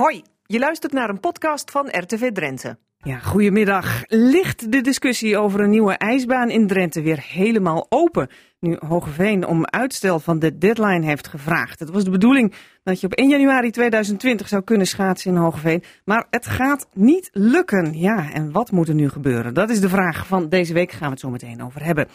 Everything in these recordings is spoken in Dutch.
Hoi, je luistert naar een podcast van RTV Drenthe. Ja, goedemiddag. Ligt de discussie over een nieuwe ijsbaan in Drenthe weer helemaal open? Nu Hogeveen om uitstel van de deadline heeft gevraagd. Het was de bedoeling dat je op 1 januari 2020 zou kunnen schaatsen in Hogeveen. Maar het gaat niet lukken. Ja, en wat moet er nu gebeuren? Dat is de vraag van deze week. Gaan we het zo meteen over hebben.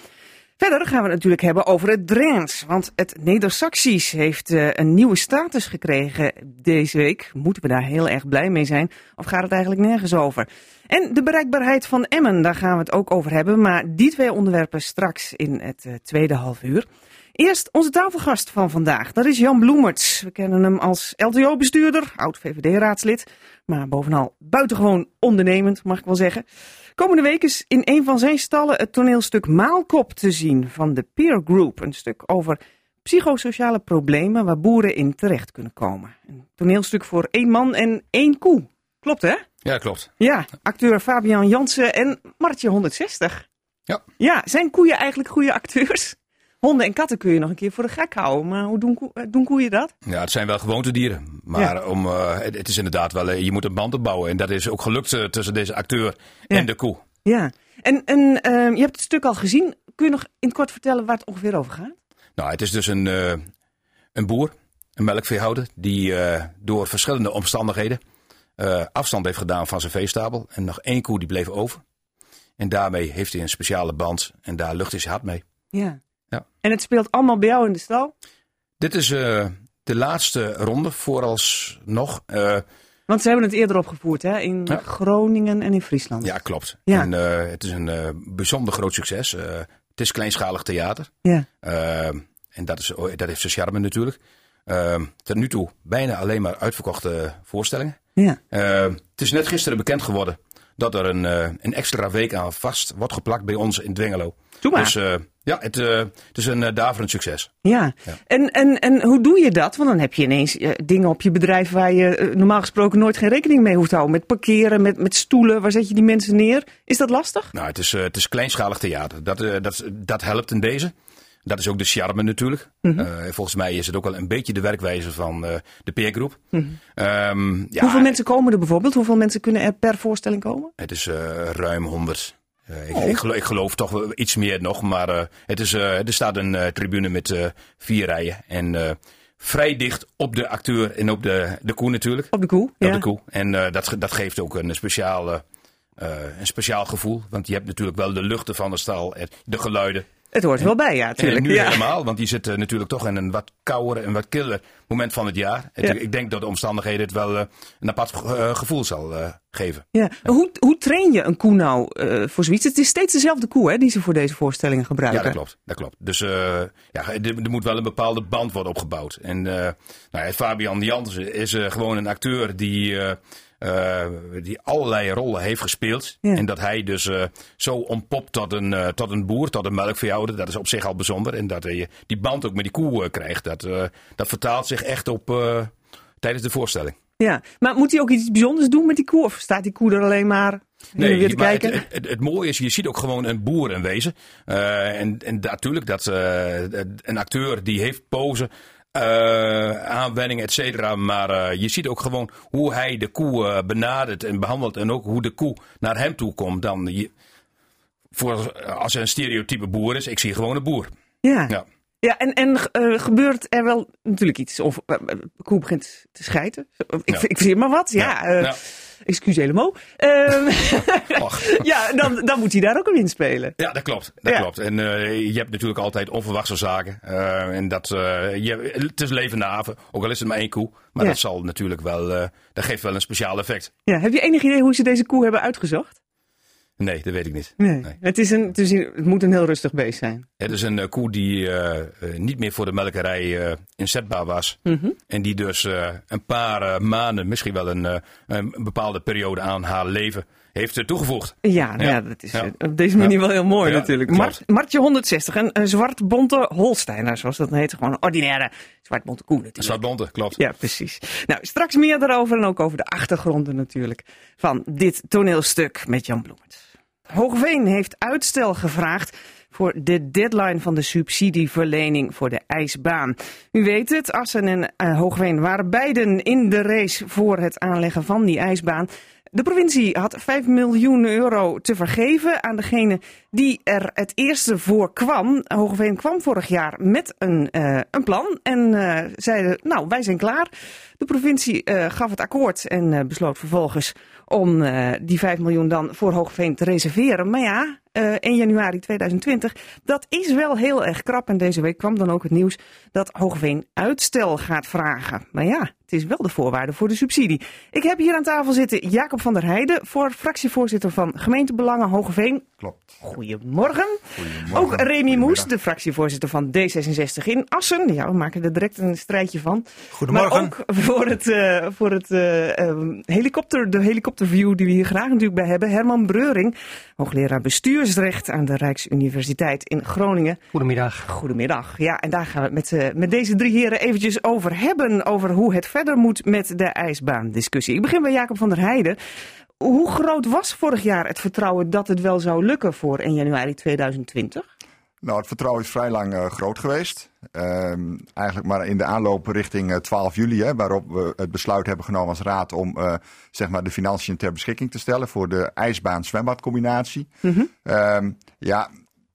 Verder gaan we het natuurlijk hebben over het Drents. Want het Neder-Saxisch heeft uh, een nieuwe status gekregen deze week. Moeten we daar heel erg blij mee zijn? Of gaat het eigenlijk nergens over? En de bereikbaarheid van Emmen, daar gaan we het ook over hebben. Maar die twee onderwerpen straks in het uh, tweede half uur. Eerst onze tafelgast van vandaag. Dat is Jan Bloemerts. We kennen hem als LTO-bestuurder, oud-VVD-raadslid. Maar bovenal buitengewoon ondernemend, mag ik wel zeggen. Komende week is in een van zijn stallen het toneelstuk Maalkop te zien van de Peer Group. Een stuk over psychosociale problemen waar boeren in terecht kunnen komen. Een toneelstuk voor één man en één koe. Klopt hè? Ja, klopt. Ja, acteur Fabian Jansen en Martje 160. Ja. Ja, zijn koeien eigenlijk goede acteurs? Honden en katten kun je nog een keer voor de gek houden, maar hoe doen, koe doen koeien dat? Ja, het zijn wel gewoontedieren. Maar ja. om, uh, het, het, is inderdaad wel, uh, je moet een band opbouwen. En dat is ook gelukt uh, tussen deze acteur ja. en de koe. Ja, en, en je hebt het stuk al gezien. Kun je nog in het kort vertellen waar het ongeveer over gaat? Nou, het is dus een, een boer, een melkveehouder, die door verschillende omstandigheden afstand heeft gedaan van zijn veestabel. En nog één koe die bleef over. En daarmee heeft hij een speciale band en daar lucht hij zijn hart mee. Ja. Ja. En het speelt allemaal bij jou in de stal? Dit is uh, de laatste ronde, vooralsnog. Uh, Want ze hebben het eerder opgevoerd, hè? In ja. Groningen en in Friesland. Ja, klopt. Ja. En uh, het is een bijzonder groot succes. het is kleinschalig theater. Ja. en dat, is, dat heeft zijn charme natuurlijk. tot nu toe bijna alleen maar uitverkochte voorstellingen. Ja. het is net gisteren bekend geworden dat er een, een extra week aan vast wordt geplakt bij ons in Dwingelo. Doe maar. Dus ja, het, uh, het, is een uh, daverend succes. Ja, ja. En, en, en hoe doe je dat? Want dan heb je ineens dingen op je bedrijf waar je normaal gesproken nooit geen rekening mee hoeft te houden. Met parkeren, met, met stoelen, waar zet je die mensen neer? Is dat lastig? Nou, het is, het is kleinschalig theater. Dat, dat, dat helpt in deze. Dat is ook de charme natuurlijk. Mhm. Mm -hmm. volgens mij is het ook wel een beetje de werkwijze van de peergroep. Mm -hmm. um, ja, Hoeveel mensen komen er bijvoorbeeld? Hoeveel mensen kunnen er per voorstelling komen? Het is ruim 100. Uh, ik, oh. ik, geloof, ik, geloof, toch wel iets meer nog, maar uh, het is, uh, er staat een tribune met vier rijen. En vrij dicht op de acteur en op de, de koe natuurlijk. Op de koe, Op ja. de koe. En dat, dat geeft ook een speciaal, een speciaal gevoel. Want je hebt natuurlijk wel de luchten van de stal, de geluiden. Het hoort wel bij, ja, natuurlijk. En nu ja. helemaal, want die zit uh, natuurlijk toch in een wat kouder en wat killer moment van het jaar. Ja. Ik denk dat de omstandigheden het wel uh, een apart uh, gevoel zal geven. Ja. Hoe, hoe train je een koe nou voor zoiets? Het is steeds dezelfde koe hè, die ze voor deze voorstellingen gebruiken. Ja, dat klopt. Dat klopt. Dus ja, er, er, moet wel een bepaalde band worden opgebouwd. En nou ja, Fabian Jansen is gewoon een acteur die... Uh, die allerlei rollen heeft gespeeld. Ja. En dat hij dus uh, zo ontpopt tot een, uh, tot een boer, tot een melkveehouder. Dat is op zich al bijzonder. En dat hij die band ook met die koe krijgt. Dat, dat vertaalt zich echt op tijdens de voorstelling. Ja, maar moet hij ook iets bijzonders doen met die koe? Of staat die koe er alleen maar nee, weer te maar kijken? Het, het, het, mooie is, je ziet ook gewoon een boer in wezen. en, en natuurlijk, dat een acteur die heeft pose. Uh, aanwending, et cetera. Maar uh, je ziet ook gewoon hoe hij de koe uh, benadert en behandelt. En ook hoe de koe naar hem toe komt. Dan je, voor, als er een stereotype boer is, ik zie gewoon een boer. Ja. ja. Ja, en, en gebeurt er wel natuurlijk iets? Of de koe begint te schijten? Ik, Ja. ik verzin maar wat, ja. Ja. Excuus helemaal. Ehm, ja, dan, dan moet hij daar ook in spelen. Ja, dat klopt. Dat Ja. klopt. En eh, je hebt natuurlijk altijd onverwachte zaken. Eh, en dat, eh, je, het is levende haven, ook al is het maar één koe. Maar dat zal natuurlijk wel, eh, dat geeft wel een speciaal effect. Ja, heb je enig idee hoe ze deze koe hebben uitgezocht? Nee, dat weet ik niet. Nee. Nee. Het, is een, het, is het moet een heel rustig beest zijn. Het is een eh, koe die eh, eh, niet meer voor de melkerij eh, inzetbaar was. Mhm. En die dus een paar maanden, misschien wel een, een bepaalde periode aan haar leven heeft toegevoegd. Ja, nou ja, dat is Ja. op deze manier wel heel mooi natuurlijk. Mart, Martje 160, een, een zwart-bonte Holsteiner, zoals dat heet. Gewoon een ordinaire zwart-bonte koe natuurlijk. Zwart-bonte, klopt. Ja, precies. Nou, straks meer daarover en ook over de achtergronden natuurlijk van dit toneelstuk met Jan Bloemert. Hogeveen heeft uitstel gevraagd voor de deadline van de subsidieverlening voor de ijsbaan. U weet het, Assen en uh, Hoogveen waren beiden in de race voor het aanleggen van die ijsbaan. De provincie had 5 miljoen euro te vergeven aan degene die er het eerste voor kwam. Hogeveen kwam vorig jaar met een, uh, een plan en uh, zeiden, nou, wij zijn klaar. De provincie gaf het akkoord en besloot vervolgens om die 5 miljoen dan voor Hoogveen te reserveren. Maar ja, uh, 1 januari 2020. Dat is wel heel erg krap. En deze week kwam dan ook het nieuws dat Hoogveen uitstel gaat vragen. Maar ja, het is wel de voorwaarde voor de subsidie. Ik heb hier aan tafel zitten Jacob van der Heijden, voor fractievoorzitter van Gemeentebelangen Hogeveen. Klopt. Goedemorgen. Goedemorgen. Ook Remy Moes, de fractievoorzitter van D66 in Assen. Ja, we maken er direct een strijdje van. Goedemorgen. Maar ook voor, het, uh, voor het, uh, um, helikopter, de helikopterview die we hier graag natuurlijk bij hebben. Herman Breuring, hoogleraar aan de Rijksuniversiteit in Groningen. Goedemiddag. Goedemiddag. Ja, en daar gaan we het met, uh, met deze drie heren eventjes over hebben. Over hoe het verder moet met de ijsbaandiscussie. Ik begin bij Jacob van der Heijden. Hoe groot was vorig jaar het vertrouwen dat het wel zou lukken voor 1 januari 2020? Nou, het vertrouwen is vrij lang uh, groot geweest. Uh, eigenlijk maar in de aanloop richting uh, 12 juli, hè, waarop we het besluit hebben genomen als raad om uh, zeg maar de financiën ter beschikking te stellen voor de ijsbaan-zwembadcombinatie. Mm -hmm. ja,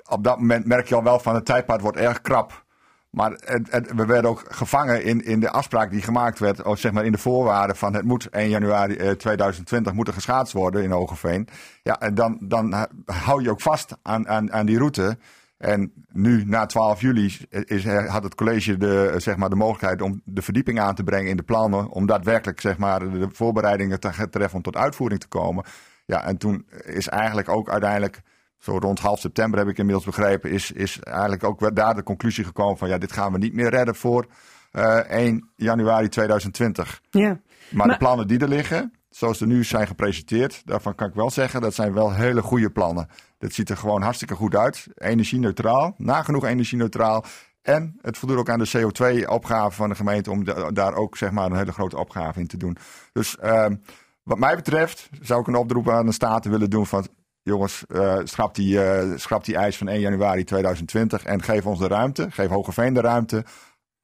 op dat moment merk je al wel van het tijdpad wordt erg krap. Maar het, het, we werden ook gevangen in, in de afspraak die gemaakt werd, of zeg maar in de voorwaarden van het moet 1 januari eh, 2020 moet er geschaatst worden in Hogeveen. Ja, en dan, dan hou je ook vast aan, aan, aan die route. En nu, na 12 juli, is, had het college de, zeg maar, de mogelijkheid om de verdieping aan te brengen in de plannen. Om daadwerkelijk zeg maar, de voorbereidingen te treffen om tot uitvoering te komen. Ja, en toen is eigenlijk ook uiteindelijk zo rond half september heb ik inmiddels begrepen, is, is eigenlijk ook daar de conclusie gekomen van ja, dit gaan we niet meer redden voor uh, 1 januari 2020. Ja. Maar, maar, de plannen die er liggen, zoals ze nu zijn gepresenteerd, daarvan kan ik wel zeggen, dat zijn wel hele goede plannen. Dat ziet er gewoon hartstikke goed uit. Energie-neutraal, nagenoeg energie-neutraal. En het voldoet ook aan de CO2-opgave van de gemeente om daar ook zeg maar, een hele grote opgave in te doen. Dus uh, wat mij betreft zou ik een oproep aan de Staten willen doen van jongens, uh, schrap, die, uh, schrap die eis van 1 januari 2020 en geef ons de ruimte, geef Hogeveen de ruimte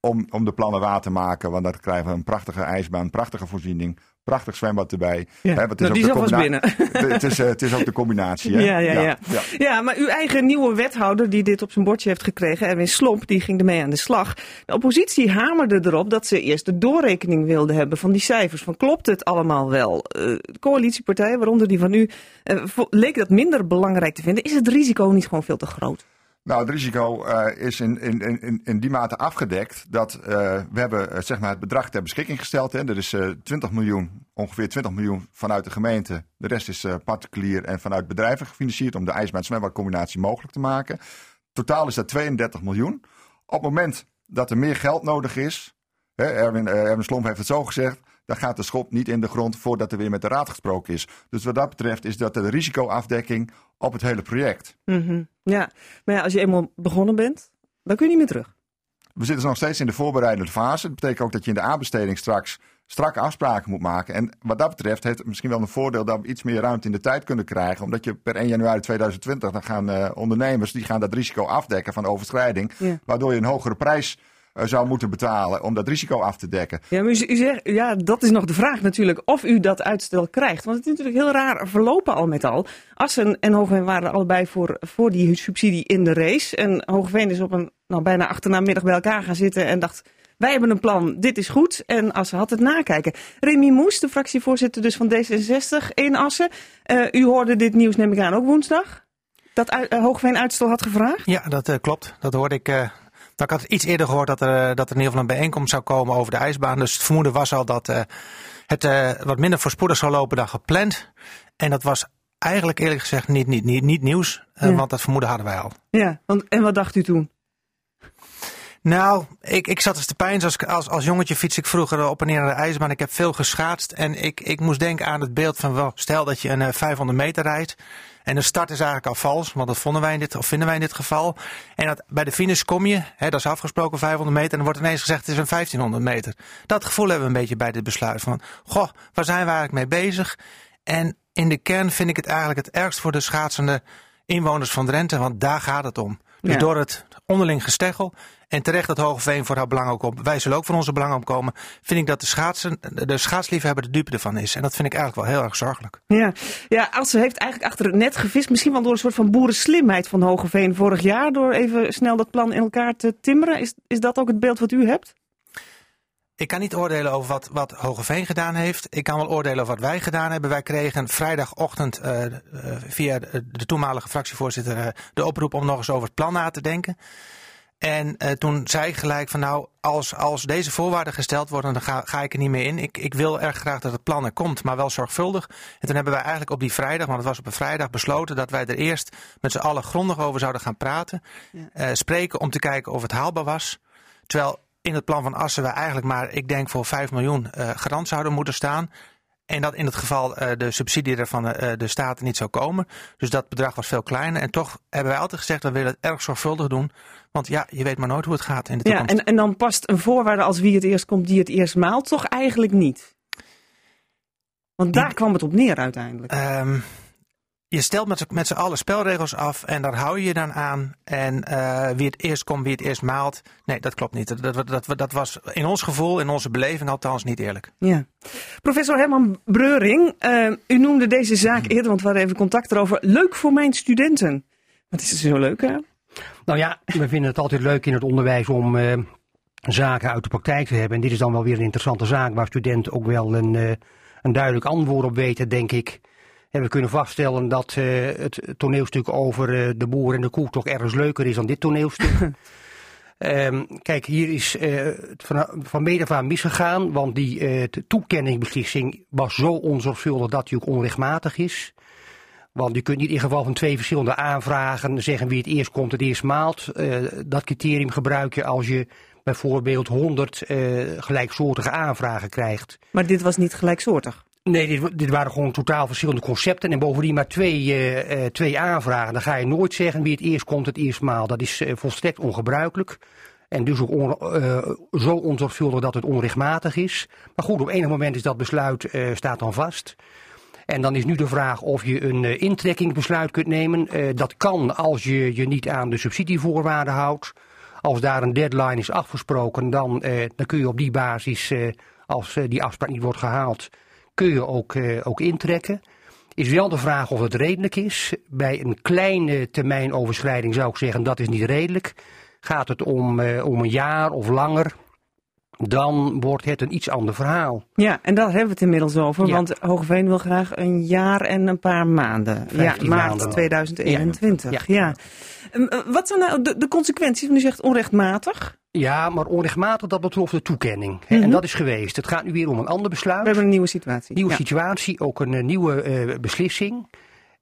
om, om de plannen waar te maken. Want dan krijgen we een prachtige ijsbaan, prachtige voorziening, prachtig zwembad erbij. Ja, He, is nou, die is alvast binnen. Het is, uh, het is ook de combinatie. Hè? Ja, ja, ja, ja. Ja. ja, maar uw eigen nieuwe wethouder die dit op zijn bordje heeft gekregen, Erwin Slomp, die ging ermee aan de slag. De oppositie hamerde erop dat ze eerst de doorrekening wilden hebben van die cijfers. Van klopt het allemaal wel? Uh, de coalitiepartijen, waaronder die van u, uh, leek dat minder belangrijk te vinden. Is het risico niet gewoon veel te groot? Nou, het risico uh, is in, in, in, in die mate afgedekt dat uh, we hebben uh, zeg maar het bedrag ter beschikking gesteld. Hè. Er is 20 miljoen, ongeveer 20 miljoen vanuit de gemeente. De rest is particulier en vanuit bedrijven gefinancierd om de ijsbaan-zwembadcombinatie mogelijk te maken. Totaal is dat 32 miljoen. Op het moment dat er meer geld nodig is, hè, Erwin, Erwin Slomp heeft het zo gezegd, dan gaat de schop niet in de grond voordat er weer met de raad gesproken is. Dus wat dat betreft is dat de risicoafdekking op het hele project. Mm -hmm. Ja, maar ja, als je eenmaal begonnen bent, dan kun je niet meer terug. We zitten nog steeds in de voorbereidende fase. Dat betekent ook dat je in de aanbesteding straks strakke afspraken moet maken. En wat dat betreft heeft het misschien wel een voordeel dat we iets meer ruimte in de tijd kunnen krijgen. Omdat je per 1 januari 2020 dan gaan uh, ondernemers die gaan dat risico afdekken van overschrijding. Ja. Waardoor je een hogere prijs zou moeten betalen om dat risico af te dekken. Ja, maar u, u zegt, ja, dat is nog de vraag natuurlijk of u dat uitstel krijgt. Want het is natuurlijk heel raar verlopen al met al. Assen en Hoogveen waren allebei voor, voor die subsidie in de race. En Hoogveen is op een nou, bijna achternamiddag bij elkaar gaan zitten en dacht... Wij hebben een plan, dit is goed. En Assen had het nakijken. Remy Moes, de fractievoorzitter dus van D66 in Assen. Uh, u hoorde dit nieuws, neem ik aan, ook woensdag? Dat uh, Hoogveen uitstel had gevraagd? Ja, dat uh, klopt. Dat hoorde ik nou, ik had iets eerder gehoord dat er, dat er in ieder geval een bijeenkomst zou komen over de ijsbaan. Dus het vermoeden was al dat uh, het uh, wat minder voorspoedig zou lopen dan gepland. En dat was eigenlijk eerlijk gezegd niet, niet, niet, niet nieuws, ja. want dat vermoeden hadden wij al. Ja, want, en wat dacht u toen? Nou, ik, ik zat eens te pijn. Als, als, als jongetje fiets ik vroeger op en neer naar de ijsbaan. Ik heb veel geschaatst. En ik, ik moest denken aan het beeld van wel, stel dat je een 500 meter rijdt. En de start is eigenlijk al vals, want dat vonden wij in dit, of vinden wij in dit geval. En dat, bij de finish kom je, hè, dat is afgesproken 500 meter, en dan wordt ineens gezegd het is een 1500 meter. Dat gevoel hebben we een beetje bij dit besluit van, goh, waar zijn we eigenlijk mee bezig? En in de kern vind ik het eigenlijk het ergst voor de schaatsende inwoners van Drenthe, want daar gaat het om. Dus Ja. door het onderling gesteggel en terecht dat Hogeveen voor haar belang ook op, wij zullen ook voor onze belang opkomen, vind ik dat de, schaatsen, de schaatsliefhebber de dupe ervan is. En dat vind ik eigenlijk wel heel erg zorgelijk. Ja, ja Assen heeft eigenlijk achter het net gevist. Misschien wel door een soort van boerenslimheid van Hogeveen vorig jaar. Door even snel dat plan in elkaar te timmeren. Is, is dat ook het beeld wat u hebt? Ik kan niet oordelen over wat, wat Hogeveen gedaan heeft. Ik kan wel oordelen over wat wij gedaan hebben. Wij kregen vrijdagochtend eh, eh, via de, toenmalige fractievoorzitter eh, de oproep om nog eens over het plan na te denken. En toen zei ik gelijk van nou, als, als deze voorwaarden gesteld worden, dan ga, ga ik er niet meer in. Ik, ik wil erg graag dat het plan er komt, maar wel zorgvuldig. En toen hebben wij eigenlijk op die vrijdag, want het was op een vrijdag, besloten dat wij er eerst met z'n allen grondig over zouden gaan praten. spreken om te kijken of het haalbaar was. Terwijl in het plan van Assen we eigenlijk maar, ik denk, voor 5 miljoen eh garant zouden moeten staan. En dat in het geval eh, de subsidie er van eh, de staten niet zou komen. Dus dat bedrag was veel kleiner. En toch hebben wij altijd gezegd, we willen het erg zorgvuldig doen. Want ja, je weet maar nooit hoe het gaat in de Ja, toekomst. en, en dan past een voorwaarde als wie het eerst komt, die het eerst maalt, toch eigenlijk niet? Want daar kwam het op neer uiteindelijk. Ehm, je stelt met, z'n- met z'n allen spelregels af en daar hou je je dan aan. En eh, wie het eerst komt, wie het eerst maalt. Nee, dat klopt niet. Dat, dat, dat, dat was in ons gevoel, in onze beleving althans, niet eerlijk. Ja. Professor Herman Breuring, eh, u noemde deze zaak eerder, want we hadden even contact erover. Leuk voor mijn studenten. Wat is er zo leuk aan? Nou ja, we vinden het altijd leuk in het onderwijs om eh, zaken uit de praktijk te hebben. En dit is dan wel weer een interessante zaak waar studenten ook wel een, eh, een duidelijk antwoord op weten, denk ik. We kunnen vaststellen dat eh, het toneelstuk over eh, de boer en de koe toch ergens leuker is dan dit toneelstuk. Ehm, kijk, hier is het van, van mede af aan misgegaan, want die t- toekenningsbeslissing was zo onzorgvuldig dat die ook onrechtmatig is. Want je kunt niet in geval van twee verschillende aanvragen zeggen wie het eerst komt, het eerst maalt. Dat criterium gebruik je als je bijvoorbeeld 100 eh, gelijksoortige aanvragen krijgt. Maar dit was niet gelijksoortig. Nee, dit, waren gewoon totaal verschillende concepten. En bovendien maar twee, eh, eh, twee aanvragen. Dan ga je nooit zeggen wie het eerst komt, het eerst maalt. Dat is eh, volstrekt ongebruikelijk. En dus ook zo onzorgvuldig dat het onrechtmatig is. Maar goed, op enig moment is dat besluit staat dan vast. En dan is nu de vraag of je een intrekkingsbesluit kunt nemen. Dat kan als je je niet aan de subsidievoorwaarden houdt. Als daar een deadline is afgesproken, dan, dan kun je op die basis, als die afspraak niet wordt gehaald, kun je ook, eh, ook intrekken. Is wel de vraag of het redelijk is. Bij een kleine termijnoverschrijding zou ik zeggen dat is niet redelijk. Gaat het om, eh, om een jaar of langer, dan wordt het een iets ander verhaal. Ja, en daar hebben we het inmiddels over. Ja. Want Hogeveen wil graag een jaar en een paar maanden. Ja, 15 maart maanden. 2021. Ja. Ja. Ehm, eh, Wat zijn nou de, de consequenties? Want u zegt onrechtmatig. Ja, maar onrechtmatig dat betrof de toekenning. Hè, Mhm. En dat is geweest. Het gaat nu weer om een ander besluit. We hebben een nieuwe situatie. Nieuwe Ja. situatie, ook een eh, nieuwe eh, beslissing.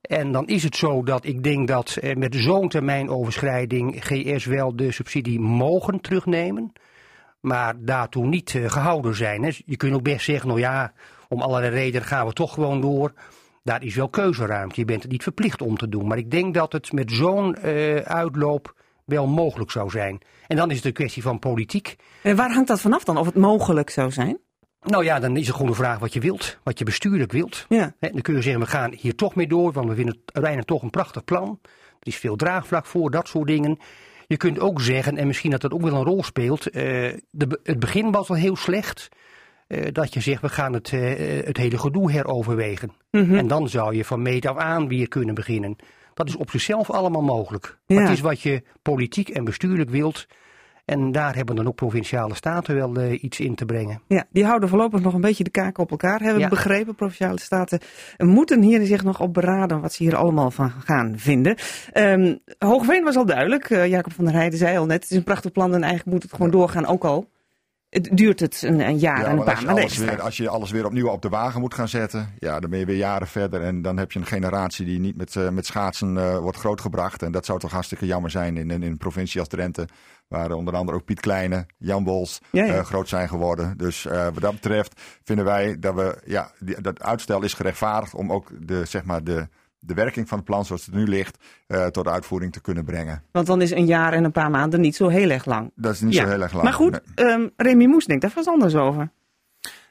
En dan is het zo dat ik denk dat eh, met zo'n termijnoverschrijding GS wel de subsidie mogen terugnemen. Maar daartoe niet eh, gehouden zijn. Hè. Je kunt ook best zeggen, nou ja, om allerlei redenen gaan we toch gewoon door. Daar is wel keuzeruimte. Je bent er niet verplicht om te doen. Maar ik denk dat het met zo'n uitloop wel mogelijk zou zijn. En dan is het een kwestie van politiek. En waar hangt dat vanaf dan? Of het mogelijk zou zijn? Nou ja, dan is het gewoon de vraag wat je wilt. Wat je bestuurlijk wilt. Ja. Dan kun je zeggen, we gaan hier toch mee door, want we vinden het uiteindelijk toch een prachtig plan. Er is veel draagvlak voor, dat soort dingen. Je kunt ook zeggen, en misschien dat dat ook wel een rol speelt, eh, de, het begin was al heel slecht. eh, dat je zegt, we gaan het, eh, het hele gedoe heroverwegen. Mhm. En dan zou je van meet af aan weer kunnen beginnen. Dat is op zichzelf allemaal mogelijk. Maar het is wat je politiek en bestuurlijk wilt. En daar hebben dan ook provinciale staten wel eh, iets in te brengen. Ja, die houden voorlopig nog een beetje de kaken op elkaar. Hebben we Ja. begrepen, provinciale staten moeten hier zich nog op beraden wat ze hier allemaal van gaan vinden. Ehm Hoogveen was al duidelijk. Eh, Jacob van der Heijden zei al net, het is een prachtig plan en eigenlijk moet het gewoon doorgaan, ook al. Het duurt het een, een jaar Ja, en een paar als je, maanden alles extra. weer, als je alles weer opnieuw op de wagen moet gaan zetten, ja, dan ben je weer jaren verder. En dan heb je een generatie die niet met, eh, met schaatsen eh, wordt grootgebracht. En dat zou toch hartstikke jammer zijn in, in, in een provincie als Drenthe. Waar onder andere ook Piet Kleine, Jan Bols Ja, ja. eh, groot zijn geworden. Dus wat dat betreft vinden wij dat we, ja, die, dat uitstel is gerechtvaardigd om ook de, zeg maar de, de werking van het plan zoals het nu ligt, eh, tot uitvoering te kunnen brengen. Want dan is een jaar en een paar maanden niet zo heel erg lang. Dat is niet Ja. zo heel erg lang. Maar goed, Nee. ehm Remy Moes denkt daar vast anders over.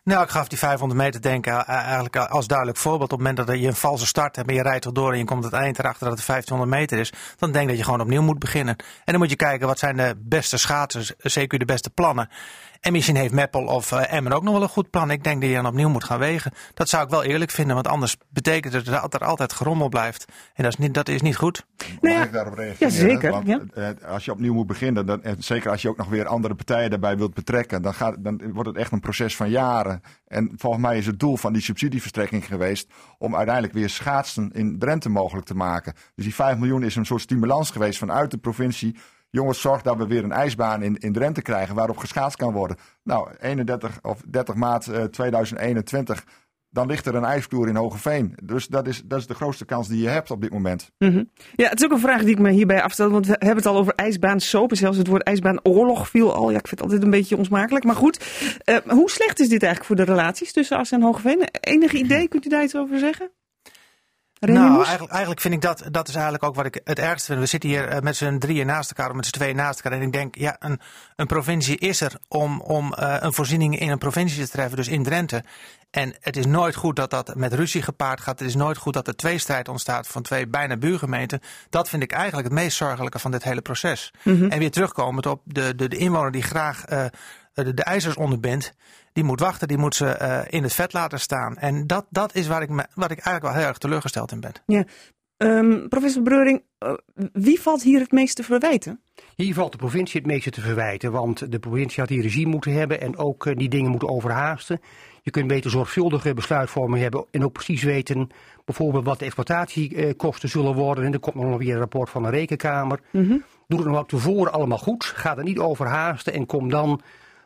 Nou, ik gaf die 500 meter denken eh, eigenlijk als duidelijk voorbeeld. Op het moment dat je een valse start hebt en je rijdt erdoor en je komt het eind erachter dat het 1500 meter is. Dan denk ik dat je gewoon opnieuw moet beginnen. En dan moet je kijken wat zijn de beste schaatsers, zeker de beste plannen. En misschien heeft Meppel of uh, Emmen ook nog wel een goed plan. Ik denk dat je dan opnieuw moet gaan wegen. Dat zou ik wel eerlijk vinden, want anders betekent het dat er altijd gerommel blijft. En dat is niet, dat is niet goed. Mag nou ja, ik daarop reageren? Ja, zeker. Want, ja. Eh, als je opnieuw moet beginnen, dan, en zeker als je ook nog weer andere partijen daarbij wilt betrekken, dan, gaat, dan wordt het echt een proces van jaren. En volgens mij is het doel van die subsidieverstrekking geweest om uiteindelijk weer schaatsen in Drenthe mogelijk te maken. Dus die 5 miljoen is een soort stimulans geweest vanuit de provincie jongens, zorg dat we weer een ijsbaan in, in Drenthe krijgen waarop geschaatst kan worden. Nou, 31 of 30 maart 2021, dan ligt er een ijsvloer in Hogeveen. Dus dat is, dat is de grootste kans die je hebt op dit moment. Mm Ja, het is ook een vraag die ik me hierbij afstel. Want we hebben het al over ijsbaansopen. Zelfs het woord ijsbaanoorlog viel al. Ja, ik vind het altijd een beetje onsmakelijk. Maar goed, uh, hoe slecht is dit eigenlijk voor de relaties tussen Assen en Hogeveen? Enige idee? Kunt u daar iets over zeggen? Nou, eigenlijk, eigenlijk, vind ik dat, dat is eigenlijk ook wat ik het ergste vind. We zitten hier uh, met z'n drieën naast elkaar, of met z'n tweeën naast elkaar. En ik denk, ja, een, een provincie is er om, om uh, een voorziening in een provincie te treffen, dus in Drenthe. En het is nooit goed dat dat met ruzie gepaard gaat. Het is nooit goed dat er twee strijd ontstaat van twee bijna buurgemeenten. Dat vind ik eigenlijk het meest zorgelijke van dit hele proces. Mm -hmm. En weer terugkomend op de, de, de inwoner die graag uh, de, de ijzers onderbindt die moet wachten, die moet ze uh, in het vet laten staan. En dat, dat is waar ik, me, wat ik eigenlijk wel heel erg teleurgesteld in ben. Ja. Um, professor Breuring, uh, wie valt hier het meest te verwijten? Hier valt de provincie het meeste te verwijten, want de provincie had hier regie moeten hebben en ook uh, die dingen moeten overhaasten. Je kunt beter zorgvuldige besluitvorming hebben en ook precies weten bijvoorbeeld wat de exploitatiekosten zullen worden. En er komt nog weer een rapport van de rekenkamer. Mm -hmm. Doe het nog wat tevoren allemaal goed, ga er niet overhaasten en kom dan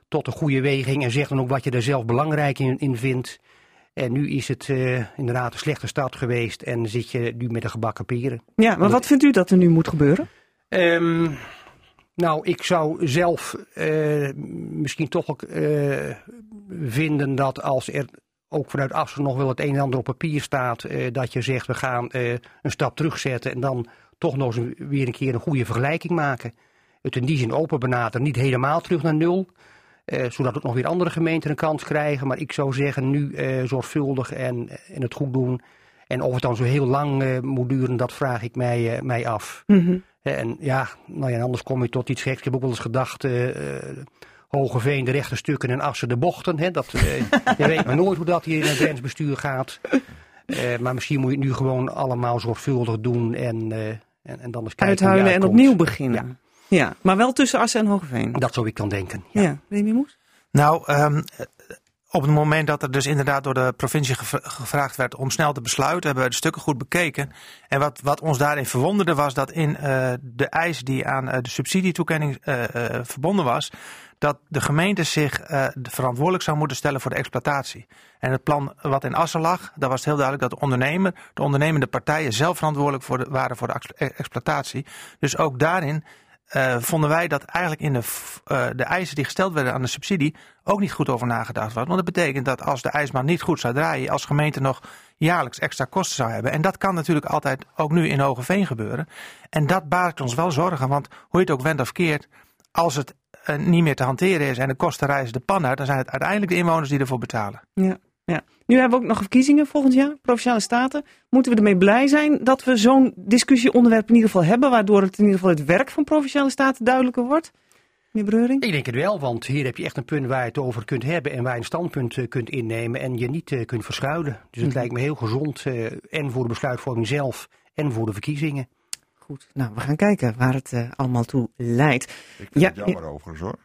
tot een goede weging en zeg dan ook wat je er zelf belangrijk in, in vindt. En nu is het uh, inderdaad een slechte start geweest en zit je nu met de gebakken peren. Ja, maar wat vindt u dat er nu moet gebeuren? Um, nou, ik zou zelf uh, misschien toch ook uh, vinden dat als er ook vanuit Assen nog wel het een en ander op papier staat, dat je zegt we gaan een stap terugzetten en dan toch nog eens weer een keer een goede vergelijking maken. Het in die zin open benaderen, niet helemaal terug naar nul. Uh, zodat ook nog weer andere gemeenten een kans krijgen. Maar ik zou zeggen, nu uh, zorgvuldig en, en het goed doen. En of het dan zo heel lang uh, moet duren, dat vraag ik mij, mij af. Mm -hmm. En ja, nou ja, anders kom je tot iets geks. Ik heb ook wel eens gedacht, Hogeveen de rechte stukken en Assen de bochten. Hè? Dat, je weet maar nooit hoe dat hier in het grensbestuur gaat. maar misschien moet je het nu gewoon allemaal zorgvuldig doen en, en, en dan eens kijken Uithuilen en opnieuw beginnen. Ja. Ja, maar wel tussen Assen en Hogeveen. Dat zou ik dan denken. Ja, ja. Remy Moes? Nou, um, op het moment dat er dus inderdaad door de provincie gevraagd werd om snel te besluiten, hebben we de stukken goed bekeken. En wat, wat ons daarin verwonderde was dat in uh, de eis die aan uh, de subsidietoekenning uh, verbonden was, dat de gemeente zich verantwoordelijk zou moeten stellen voor de exploitatie. En het plan wat in Assen lag, daar was het heel duidelijk dat de ondernemer, de ondernemende partijen zelf verantwoordelijk voor de, waren voor de exploitatie. Dus ook daarin uh, vonden wij dat eigenlijk in de, uh, de eisen die gesteld werden aan de subsidie ook niet goed over nagedacht was. Want dat betekent dat als de ijsbaan niet goed zou draaien, als gemeente nog jaarlijks extra kosten zou hebben. En dat kan natuurlijk altijd ook nu in Hogeveen gebeuren. En dat baart ons wel zorgen, want hoe je het ook wendt of keert, als het uh, niet meer te hanteren is en de kosten reizen de pan uit, dan zijn het uiteindelijk de inwoners die ervoor betalen. Ja. Ja. Nu hebben we ook nog verkiezingen volgend jaar, Provinciale Staten. Moeten we ermee blij zijn dat we zo'n discussieonderwerp in ieder geval hebben, waardoor het in ieder geval het werk van Provinciale Staten duidelijker wordt? Meneer Breuring? Ik denk het wel, want hier heb je echt een punt waar je het over kunt hebben en waar je een standpunt uh, kunt innemen en je niet uh, kunt verschuilen. Dus het mm. lijkt me heel gezond, uh, en voor de besluitvorming zelf en voor de verkiezingen. Goed, nou we gaan kijken waar het allemaal toe leidt. Ik vind ja, het jammer ja. overigens hoor.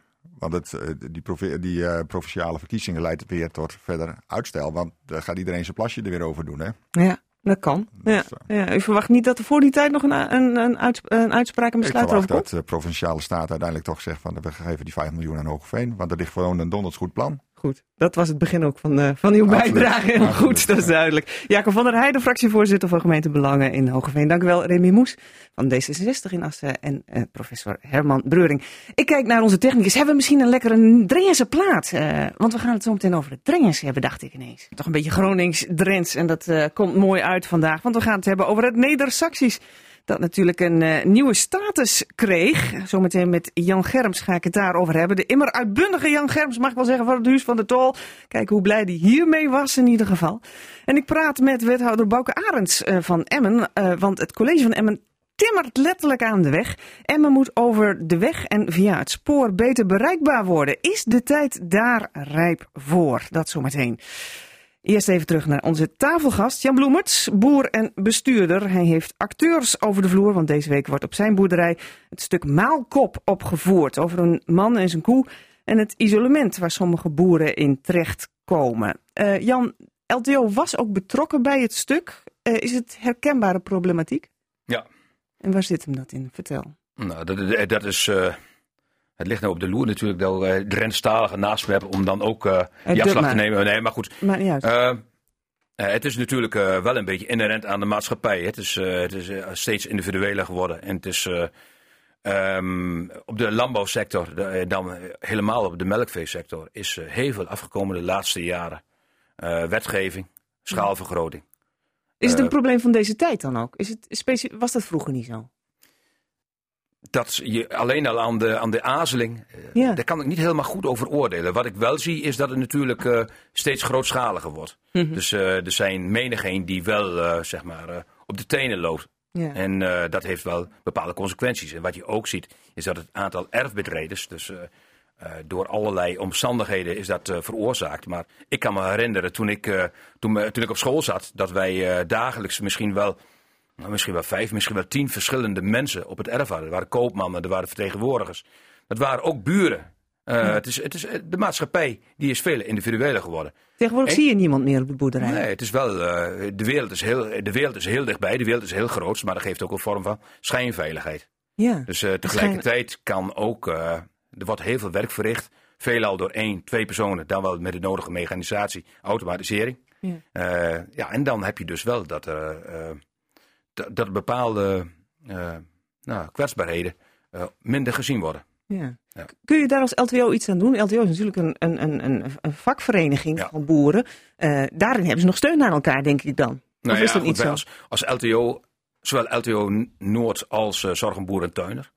Want het, die, provi die uh, provinciale verkiezingen leidt weer tot verder uitstel. Want daar gaat iedereen zijn plasje er weer over doen. Hè? Ja, dat kan. Dus, ja. ja. U verwacht niet dat er voor die tijd nog een, een, een, uitsp een uitspraak en besluit over komt? Ik verwacht dat de provinciale staat uiteindelijk toch zegt van we geven die 5 miljoen aan Hogeveen. Want er ligt gewoon een donders goed plan. Goed, dat was het begin ook van, uh, van uw Absoluut. bijdrage. Heel Absoluut. goed, dat is duidelijk. Jacob van der Heijden, fractievoorzitter van gemeentebelangen in Hogeveen. Dank u wel, Remy Moes van D66 in Assen en uh, professor Herman Breuring. Ik kijk naar onze technicus. Hebben we misschien een lekkere Drengense plaat? Uh, want we gaan het zo meteen over de Drengens hebben, dacht ik ineens. Toch een beetje Gronings Drents en dat komt mooi uit vandaag. Want we gaan het hebben over het Neder-Saxisch. Dat natuurlijk een uh, nieuwe status kreeg. Zometeen met Jan Germs ga ik het daarover hebben. De immer uitbundige Jan Germs, mag ik wel zeggen, van het Huis van de Tol. Kijk hoe blij die hiermee was in ieder geval. En ik praat met wethouder Bouke Arends uh, van Emmen. Uh, want het college van Emmen timmert letterlijk aan de weg. Emmen moet over de weg en via het spoor beter bereikbaar worden. Is de tijd daar rijp voor? Dat zometeen. Eerst even terug naar onze tafelgast Jan Bloemerts, boer en bestuurder. Hij heeft acteurs over de vloer, want deze week wordt op zijn boerderij het stuk Maalkop opgevoerd over een man en zijn koe en het isolement waar sommige boeren in terechtkomen. Uh, Jan, LTO was ook betrokken bij het stuk. Uh, is het herkenbare problematiek? Ja. En waar zit hem dat in? Vertel. Nou, dat, dat is... Uh... Het ligt nou op de loer natuurlijk dat we de Rentstalige naast hebben om dan ook uh, die afslag te nemen. Nee, maar goed. Maar niet uit. Uh, het is natuurlijk wel een beetje inherent aan de maatschappij. Het is, het is steeds individueler geworden. En het is um, op de landbouwsector, de, dan helemaal op de melkveesector, is heel veel afgekomen de laatste jaren. wetgeving, schaalvergroting. Is het een probleem van deze tijd dan ook? Is het was dat vroeger niet zo? Dat je alleen al aan de, aan de azeling, ja. daar kan ik niet helemaal goed over oordelen. Wat ik wel zie is dat het natuurlijk uh, steeds grootschaliger wordt. Mm -hmm. Dus uh, er zijn menigeen die wel uh, zeg maar, op de tenen loopt. Ja. En dat heeft wel bepaalde consequenties. En wat je ook ziet is dat het aantal erfbetreders, dus door allerlei omstandigheden is dat veroorzaakt. Maar ik kan me herinneren toen ik, toen, toen ik op school zat, dat wij dagelijks misschien wel nou, misschien wel vijf, misschien wel tien verschillende mensen op het erf hadden. Er waren koopmannen, er waren vertegenwoordigers. Het waren ook buren. Uh, ja. het is, het is, de maatschappij die is veel individueler geworden. Tegenwoordig en, zie je niemand meer op de boerderij. Nee, het is wel, uh, de, wereld is heel, de wereld is heel dichtbij, de wereld is heel groot, maar dat geeft ook een vorm van schijnveiligheid. Ja. Dus uh, tegelijkertijd kan ook, er wordt heel veel werk verricht, veelal door één, twee personen, dan wel met de nodige mechanisatie, automatisering. Ja, ja en dan heb je dus wel dat er dat, dat bepaalde uh, nou, kwetsbaarheden uh, minder gezien worden. Ja. ja. Kun je daar als LTO iets aan doen? LTO is natuurlijk een, een, een, een vakvereniging ja. van boeren. Uh, daarin hebben ze nog steun aan elkaar, denk ik dan. Nou of is dat niet zo? Als, als LTO, zowel LTO Noord als uh, Zorg en Boer en Tuiner,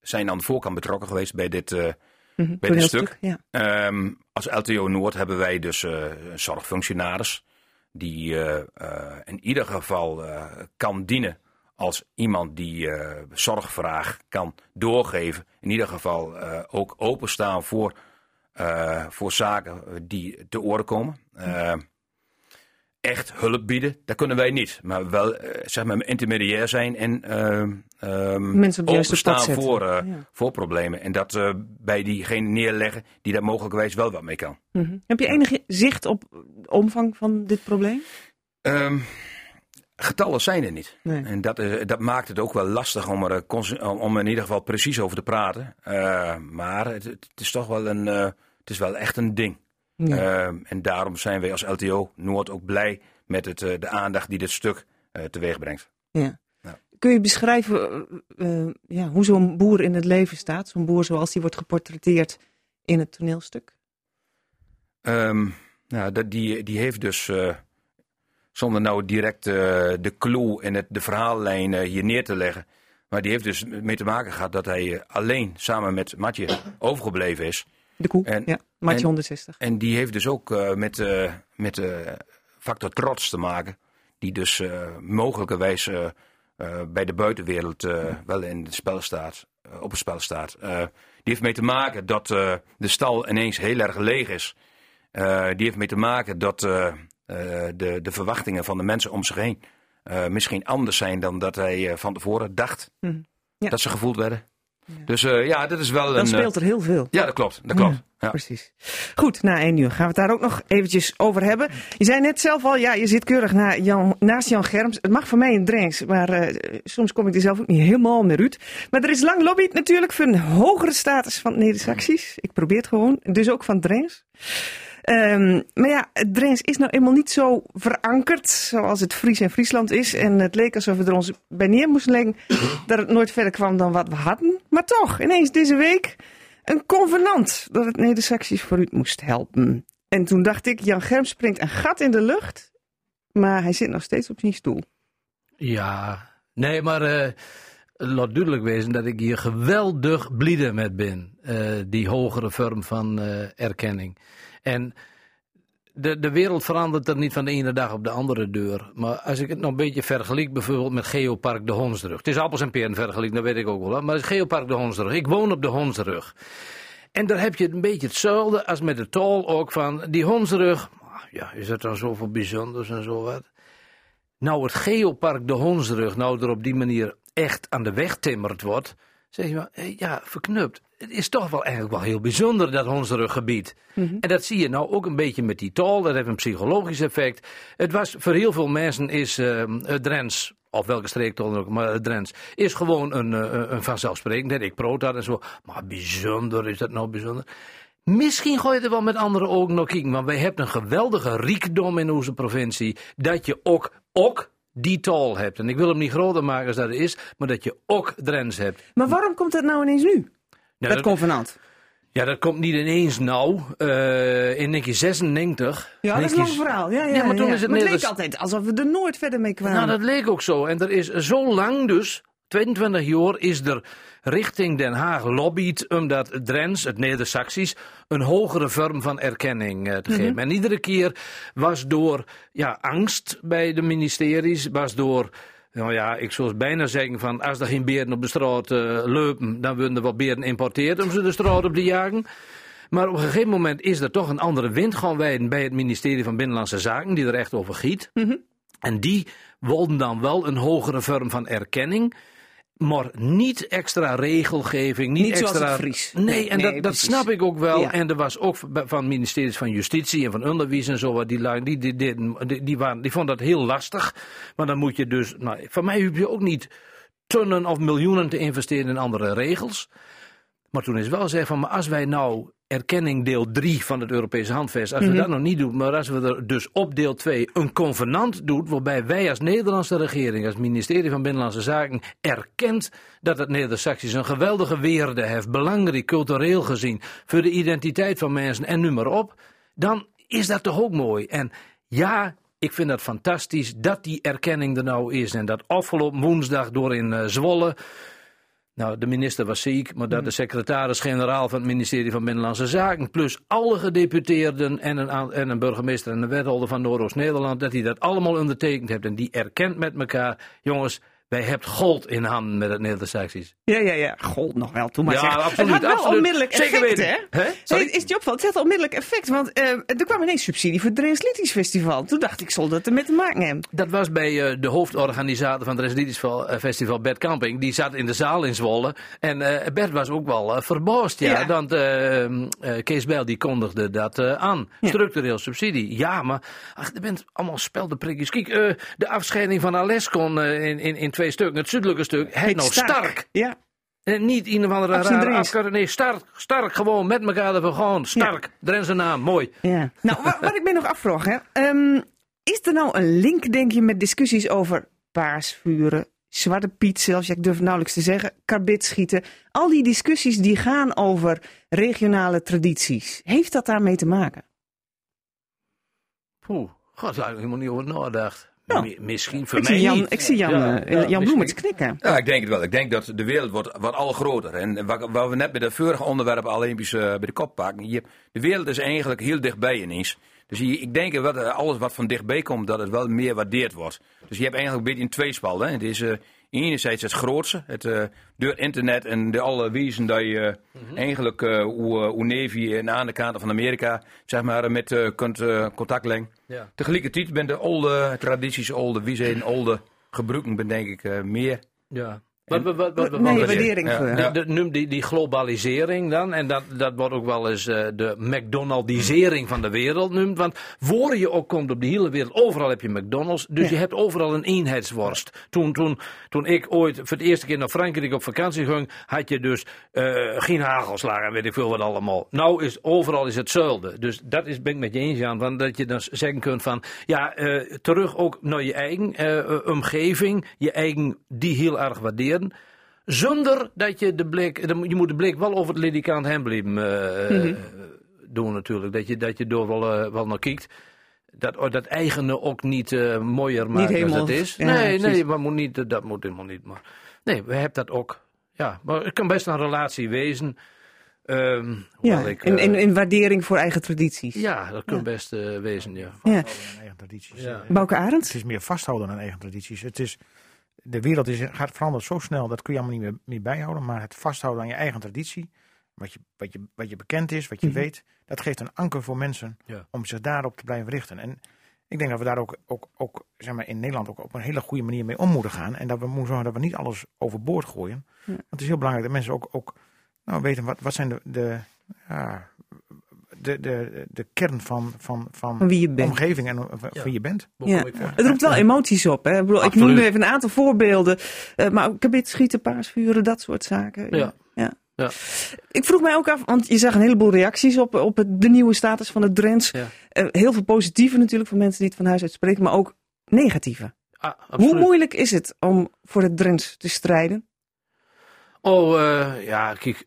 zijn aan de voorkant betrokken geweest bij dit, mm -hmm, bij dit stuk. um, als LTO Noord hebben wij dus een zorgfunctionaris die uh, uh, in ieder geval uh, kan dienen als iemand die zorgvraag kan doorgeven. In ieder geval ook openstaan voor, voor zaken die te oren komen echt hulp bieden, dat kunnen wij niet. Maar wel uh, zeg maar intermediair zijn en uh, Mensen openstaan voor, uh, ja. voor problemen. En dat uh, bij diegene neerleggen die daar mogelijkwijs wel wat mee kan. Mm -hmm. Heb je enige zicht op omvang van dit probleem? Um, getallen zijn er niet. Nee. En dat, dat, maakt het ook wel lastig om er om in ieder geval precies over te praten. maar het, het, is toch wel een, het is wel echt een ding. Ja. Uh, en daarom zijn wij als LTO Noord ook blij met het, uh, de aandacht die dit stuk uh, teweeg brengt. Ja. Kun je beschrijven uh, ja, hoe zo'n boer in het leven staat? Zo'n boer zoals die wordt geportretteerd in het toneelstuk? Um, nou, die, die heeft dus, zonder nou direct de clue en het, de verhaallijn hier neer te leggen... maar die heeft dus mee te maken gehad dat hij alleen samen met Matje overgebleven is... De koe, en, ja. Matje 160. En die heeft dus ook uh, met, uh, met uh, factor trots te maken. Die dus mogelijkerwijs bij de buitenwereld wel in het spel staat, op het spel staat. die heeft mee te maken dat de stal ineens heel erg leeg is. die heeft mee te maken dat de, de verwachtingen van de mensen om zich heen misschien anders zijn dan dat hij van tevoren dacht. Mm. Ja. Dat ze gevoeld werden. Ja. Dus uh, ja, dat is wel Dan een... Dan speelt er heel veel. Ja, dat klopt. Dat klopt. Ja. Precies. Goed, na één uur gaan we het daar ook nog eventjes over hebben. Je zei net zelf al, ja, je zit keurig na Jan, naast Jan Germs. Het mag voor mij een Drenks, maar uh, soms kom ik er zelf ook niet helemaal meer uit. Maar er is lang lobbyed natuurlijk voor een hogere status van Neder-Saxies. Ik probeer het gewoon. Dus ook van Drenks. Um, maar ja, het is nou eenmaal niet zo verankerd zoals het Fries en Friesland is. En het leek alsof we er ons bij neer moesten leggen dat het nooit verder kwam dan wat we hadden. Maar toch, ineens deze week een convenant dat het Neder-Saxisch vooruit moest helpen. En toen dacht ik, Jan Germ springt een gat in de lucht, maar hij zit nog steeds op zijn stoel. Ja, Nee, maar eh laat duidelijk wezen dat ik hier geweldig blide met ben. eh, die hogere vorm van eh, erkenning. En de, de wereld verandert er niet van de ene dag op de andere deur. Maar als ik het nog een beetje vergelijk bijvoorbeeld met Geopark de Hondsrug. Het is appels en peren vergelijk, dat weet ik ook wel. Maar het is Geopark de Hondsrug. Ik woon op de Hondsrug. En daar heb je een beetje hetzelfde als met de tol ook van die Hondsrug. ah, Ja, is dat dan zoveel bijzonders en zo wat? Nou, het Geopark de Hondsrug nou er op die manier echt aan de weg timmerd wordt. Zeg je maar, hé, ja, verknupt. Het is toch wel eigenlijk wel heel bijzonder, dat Hondsruggebied. En dat zie je nou ook een beetje met die tol. Dat heeft een psychologisch effect. Het was voor heel veel mensen is het Drens, of welke streektol dan ook, maar het Drens, is gewoon een, eh, een vanzelfsprekendheid. Ik proot dat en zo. Maar bijzonder, is dat nou bijzonder? Misschien gooi je er wel met andere ogen naar kijken. Want wij hebben een geweldige rijkdom in onze provincie. Dat je ook, ook die tol hebt. En ik wil hem niet groter maken als dat het is. Maar dat je ook Drens hebt. Maar waarom komt dat nou ineens nu? Nou, dat convenant. ja, dat komt niet ineens nou. Eh, in 1996. Ja, dat is een lang 19 verhaal. Ja, ja, Ja, maar toen is het het leek altijd alsof we er nooit verder mee kwamen. Nou, dat leek ook zo. En er is zo lang dus, 22 jaar, is er richting Den Haag lobbyt om dat Drens, het Neder-Saxisch, een hogere vorm van erkenning eh, te geven. En iedere keer was door ja, angst bij de ministeries, was door. Nou ja, ik zou bijna zeggen van als er geen beren op de straat eh, lopen, dan worden er wel beren importeerd om ze de straat op te jagen. Maar op een gegeven moment is er toch een andere wind gaan wijden bij het ministerie van Binnenlandse Zaken, die er echt over giet. En die wilden dan wel een hogere vorm van erkenning. Maar niet extra regelgeving, niet, extra. Fries. Nee, Nee, en nee, dat, dat snap ik ook wel. Ja. En er was ook van ministeries van Justitie en van Onderwijs en zo, wat die, die, die, die, die, die, waren, die vonden dat heel lastig. Maar dan moet je dus, nou, van mij hoef je ook niet tonnen of miljoenen te investeren in andere regels. Maar toen is wel zeggen van, maar als wij nou erkenning deel 3 van het Europese handvest, als we dat nog niet doen, maar als we er dus op deel 2 een convenant doen, waarbij wij als Nederlandse regering, als ministerie van Binnenlandse Zaken, erkent dat het Neder-Saxisch een geweldige weerde heeft, belangrijk cultureel gezien, voor de identiteit van mensen en nu maar op, dan is dat toch ook mooi. En ja, ik vind dat fantastisch dat die erkenning er nou is. En dat afgelopen woensdag door in eh, Zwolle. Nou, de minister was ziek, maar dat de secretaris-generaal van het ministerie van Binnenlandse Zaken, plus alle gedeputeerden en een, en een burgemeester en een wethouder van Noordoost-Nederland, dat die dat allemaal ondertekend heeft en die erkent met elkaar, jongens, wij hebben gold in handen met het Neder-Saxisch. Ja, ja, ja. God, nog wel. Toen maar Ja, zeg. absoluut, Het had wel absoluut. onmiddellijk Zeker effect, weten. hè? Sorry? Is het je opvalt? Het had onmiddellijk effect. Want eh, er kwam ineens subsidie voor het Liedjes Festival. Toen dacht ik, zal dat ermee te maken hebben? Dat was bij eh, de hoofdorganisator van het Residitisch Festival, Bert Camping. Die zat in de zaal in Zwolle. En eh, Bert was ook wel eh, verbaasd. Ja, Ja. Want eh, eh, Kees Bijl die kondigde dat eh, aan. Ja. Structureel subsidie. Ja, maar ach, er bent allemaal speldenprikjes. Kijk, eh, de afscheiding van Alescon eh, in, in, in twee stukken. Het zuidelijke stuk. Hij nou sterk. Ja. En niet andere Op zijn rare afkorting. Nee, sterk. Sterk. Gewoon met elkaar ervoor gaan. Sterk. Drentse naam. Mooi. ja. Nou, wa- wat ik me nog afvraag, hè. ehm, is er nou een link, denk je, met discussies over paasvuren, Zwarte Piet zelfs, ja, ik durf nauwelijks te zeggen, karbit schieten. Al die discussies die gaan over regionale tradities. Heeft dat daarmee te maken? Poeh. God, daar heb ik helemaal niet over nagedacht. Ja. Misschien voor Ik mij zie Jan, niet. ik zie Jan, Ja, eh, ja, Jan. Bloemens knikken. Ja, ik denk het wel. Ik denk dat de wereld wordt, wordt al groter. En wat, wat we net bij het vorige onderwerp al eventjes eh, bij de kop pakken. Je, de wereld is eigenlijk heel dichtbij ineens. Dus je, ik denk dat eh, alles wat van dichtbij komt, dat het wel meer waardeerd wordt. Dus je hebt eigenlijk een beetje een tweespal. Hè? Het is eh, enerzijds het grootste, het, eh, door internet en de alle wezen dat je eh, eigenlijk eh, hoe, hoe Navy en aan de kant van Amerika zeg maar, met kunt contact leggen. Ja. Tegelijkertijd ben de oude tradities, oude wijzen, oude gebruiken ben denk ik meer. Ja. Wat, wat, wat, wat, wat- Nee, waardering voor. ja. De, de, noem die, die globalisering dan, en dat, dat wordt ook wel eens eh, de McDonaldisering van de wereld noemd. Want voor je ook komt op de hele wereld, overal heb je McDonald's. Dus Ja. je hebt overal een eenheidsworst. Toen, toen, toen ik ooit voor het eerste keer naar Frankrijk op vakantie ging, had je dus eh, geen hagelslagen en weet ik veel wat allemaal. Nou is overal is hetzelfde. Dus dat is, ben ik met je eens, Jan, van dat je dan zeggen kunt van, ja, eh, terug ook naar je eigen eh, omgeving, je eigen die heel erg waarderen. Zonder dat je de blik, je moet de blik wel over het ledikant heen blijven eh, doen natuurlijk. Dat je, dat je door wel, eh, wel naar kijkt. dat, oh, dat eigene ook niet eh, mooier helemaal- dan het is. ja, nee, nee, maar moet niet, dat moet helemaal niet. Maar, nee, we hebben dat ook. Ja, maar het kan best een relatie wezen. Ehm, Ja, ik, in, eh, in, in waardering voor eigen tradities. ja, dat kan Ja. best eh, wezen, ja. Ja. Vasthouden aan eigen tradities. Ja. Eh, Bouke Het Arends? is meer vasthouden aan eigen tradities. Het is, de wereld is, gaat veranderen zo snel, dat kun je allemaal niet meer, meer bijhouden. Maar het vasthouden aan je eigen traditie, wat je, wat je, wat je bekend is, wat je Mhm. weet, dat geeft een anker voor mensen Ja. om zich daarop te blijven richten. En ik denk dat we daar ook, ook, ook zeg maar, in Nederland ook op een hele goede manier mee om moeten gaan. En dat we moeten zorgen dat we niet alles overboord gooien. Ja. Want het is heel belangrijk dat mensen ook, ook nou, weten wat, wat zijn de, de, ja, de, de, de kern van, van, van, Van wie je bent. omgeving en van Ja. wie je bent. Ja. Het roept wel emoties op. Hè? Ik, bedoel, ik noemde even een aantal voorbeelden. eh, maar ook kabit schieten, paarsvuren, dat soort zaken. Ja. Ja. Ja. Ik vroeg mij ook af, want je zag een heleboel reacties op, op het- de nieuwe status van het Drents. Ja. Eh, heel veel positieve natuurlijk van mensen die het van huis uit spreken, maar ook negatieve. Ah, Hoe moeilijk is het om voor het Drents te strijden? Oh, eh, ja, kijk.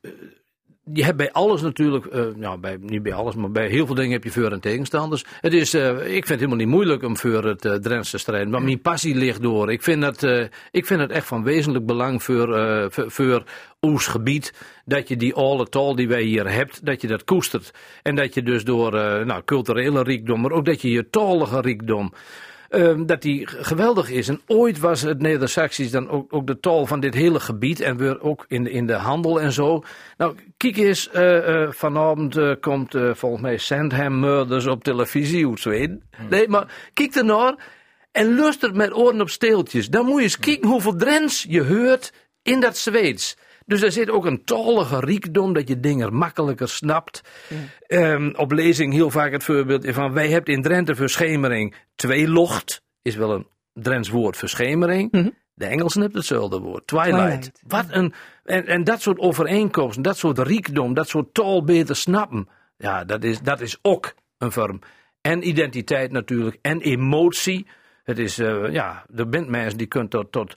Je hebt bij alles natuurlijk, eh, nou, bij, niet bij alles, maar bij heel veel dingen heb je voor- en tegenstanders. Het is, eh, ik vind het helemaal niet moeilijk om voor het uh, Drents te strijden, maar mijn passie ligt door. Ik vind het, ik vind het echt van wezenlijk belang voor, voor, voor ons gebied, dat je die alle taal die wij hier hebt, dat je dat koestert. En dat je dus door nou, culturele rijkdom, maar ook dat je je talige rijkdom, Ehm, dat die geweldig is. En ooit was het Neder-Saxisch dan ook, ook de taal van dit hele gebied. En weer ook in, de- in de handel en zo. Nou, kijk eens, eh, eh, vanavond eh, komt volgens mij Sandham Murders op televisie uit Zweden. Nee, maar kijk ernaar en luister met oren op steeltjes. Dan moet je eens kijken hoeveel Drents je hoort in dat Zweeds. Dus er zit ook een talige rijkdom dat je dingen makkelijker snapt. Ehm, op lezing heel vaak het voorbeeld van wij hebben in Drenthe voor schemering twee locht. Is wel een Drents woord voor schemering. Mhm. De Engelsen hebben hetzelfde woord. Twilight. Twilight, Wat een, en, en dat soort overeenkomsten, dat soort rijkdom, dat soort taal beter snappen. Ja, dat is, dat is ook een vorm. En identiteit natuurlijk. En emotie. Het is, eh, ja, er bent mensen die kunnen tot, tot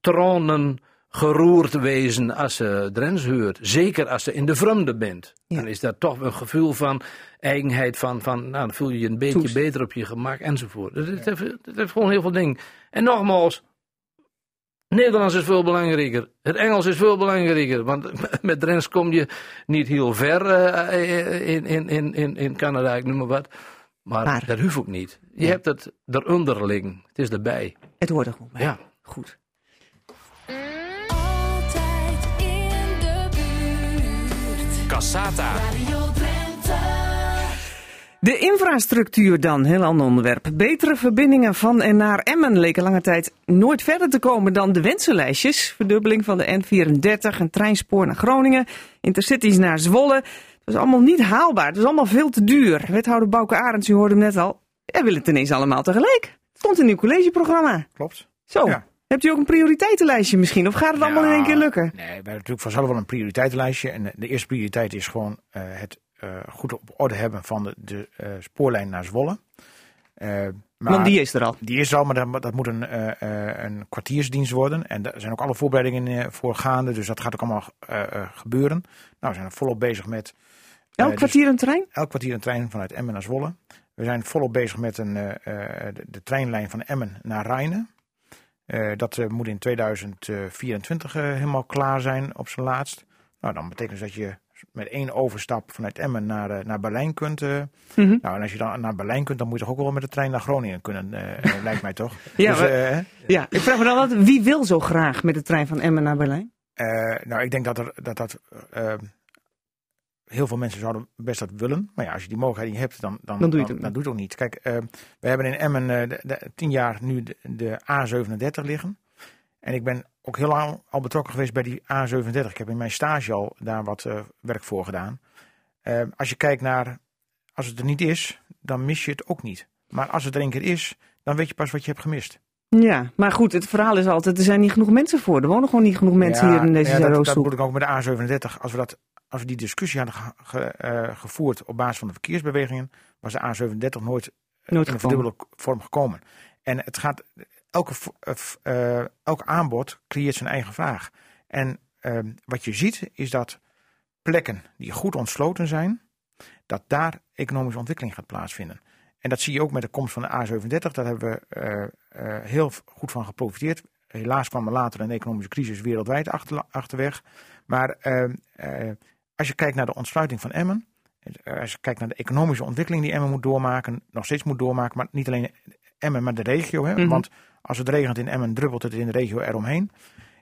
tranen geroerd wezen als ze Drents hoort. Zeker als ze in de vreemde bent. Ja. Dan is dat toch een gevoel van eigenheid, van, van nou, dan voel je je een beetje beter op je gemak enzovoort. Het, het, heeft, gewoon heel veel dingen. En nogmaals, Nederlands is veel belangrijker. Het Engels is veel belangrijker. Want met Drents kom je niet heel ver eh, in, in, in, in, Canada, ik noem maar wat. Maar, Maar- dat hoeft ook niet. Je hebt het eronder liggen. Het is erbij. Het hoort er gewoon bij. Ja. Goed. Cassata. Radio Drenthe. De infrastructuur dan, heel ander onderwerp. Betere verbindingen van en naar Emmen leken lange tijd nooit verder te komen dan de wensenlijstjes. Verdubbeling van de N34, een treinspoor naar Groningen, intercities naar Zwolle. Het was allemaal niet haalbaar, het was allemaal veel te duur. Wethouder Bouke Arends, u hoorde hem net al, hij wil het ineens allemaal tegelijk. Het stond in uw collegeprogramma. Klopt. Zo, Ja. Hebt u ook een prioriteitenlijstje misschien? Of gaat het allemaal in één keer lukken? Nee, we hebben natuurlijk vanzelf wel een prioriteitenlijstje. En de- eerste prioriteit is gewoon eh, het eh, goed op orde hebben van de, de eh, spoorlijn naar Zwolle. Eh, maar Want die is er al. die is er al, maar dat, dat moet een, eh, eh, een kwartiersdienst worden. En daar zijn ook alle voorbereidingen eh, voor gaande. Dus dat gaat ook allemaal eh, eh, gebeuren. Nou, we zijn er volop bezig met Elk dus- kwartier een trein? elk kwartier een trein vanuit Emmen naar Zwolle. We zijn volop bezig met een, eh, eh, de, de treinlijn van Emmen naar Rijnen. Eh, dat eh, moet in 2024 eh, helemaal klaar zijn op zijn laatst. Nou, dan betekent dus dat je met één overstap vanuit Emmen naar, naar Berlijn kunt. Mhm. Nou, en als je dan naar Berlijn kunt, dan moet je toch ook wel met de trein naar Groningen kunnen, lijkt mij toch? Ja, dus, maar- Ja, ik vraag me dan wat, wie wil zo graag met de trein van Emmen naar Berlijn? Nou, ik denk dat er, dat, dat heel veel mensen zouden best dat willen. Maar ja, als je die mogelijkheid niet hebt, dan, dan, Dan doe je het dan doe je het ook niet. Kijk, eh, we hebben in Emmen eh, de, de- tien jaar nu de, de A37 liggen. En ik ben ook heel lang al betrokken geweest bij die A37. Ik heb in mijn stage al daar wat eh, werk voor gedaan. Als je kijkt naar, als het er niet is, dan mis je het ook niet. Maar als het er een keer is, dan weet je pas wat je hebt gemist. Ja, maar goed, het verhaal is altijd, er zijn niet genoeg mensen voor. Er wonen gewoon niet genoeg mensen Ja, hier in deze ja, dat, dat moet ik ook met de A37. Als we, dat, als we die discussie hadden ge- ge- eh, gevoerd op basis van de verkeersbewegingen, was de A37 nooit, Nooit in een verdubbelde vorm gekomen. En het gaat, elke, eh, eh, elk aanbod creëert zijn eigen vraag. En ehm, wat je ziet is dat plekken die goed ontsloten zijn, dat daar economische ontwikkeling gaat plaatsvinden. En dat zie je ook met de komst van de A37. Daar hebben we eh, eh, heel goed van geprofiteerd. Helaas kwam er later een economische crisis wereldwijd achter, achterweg. Maar eh, eh, als je kijkt naar de ontsluiting van Emmen. Als je kijkt naar de economische ontwikkeling die Emmen moet doormaken. Nog steeds moet doormaken. Maar niet alleen Emmen, maar de regio. Hè? Mhm. Want als het regent in Emmen, druppelt het in de regio eromheen.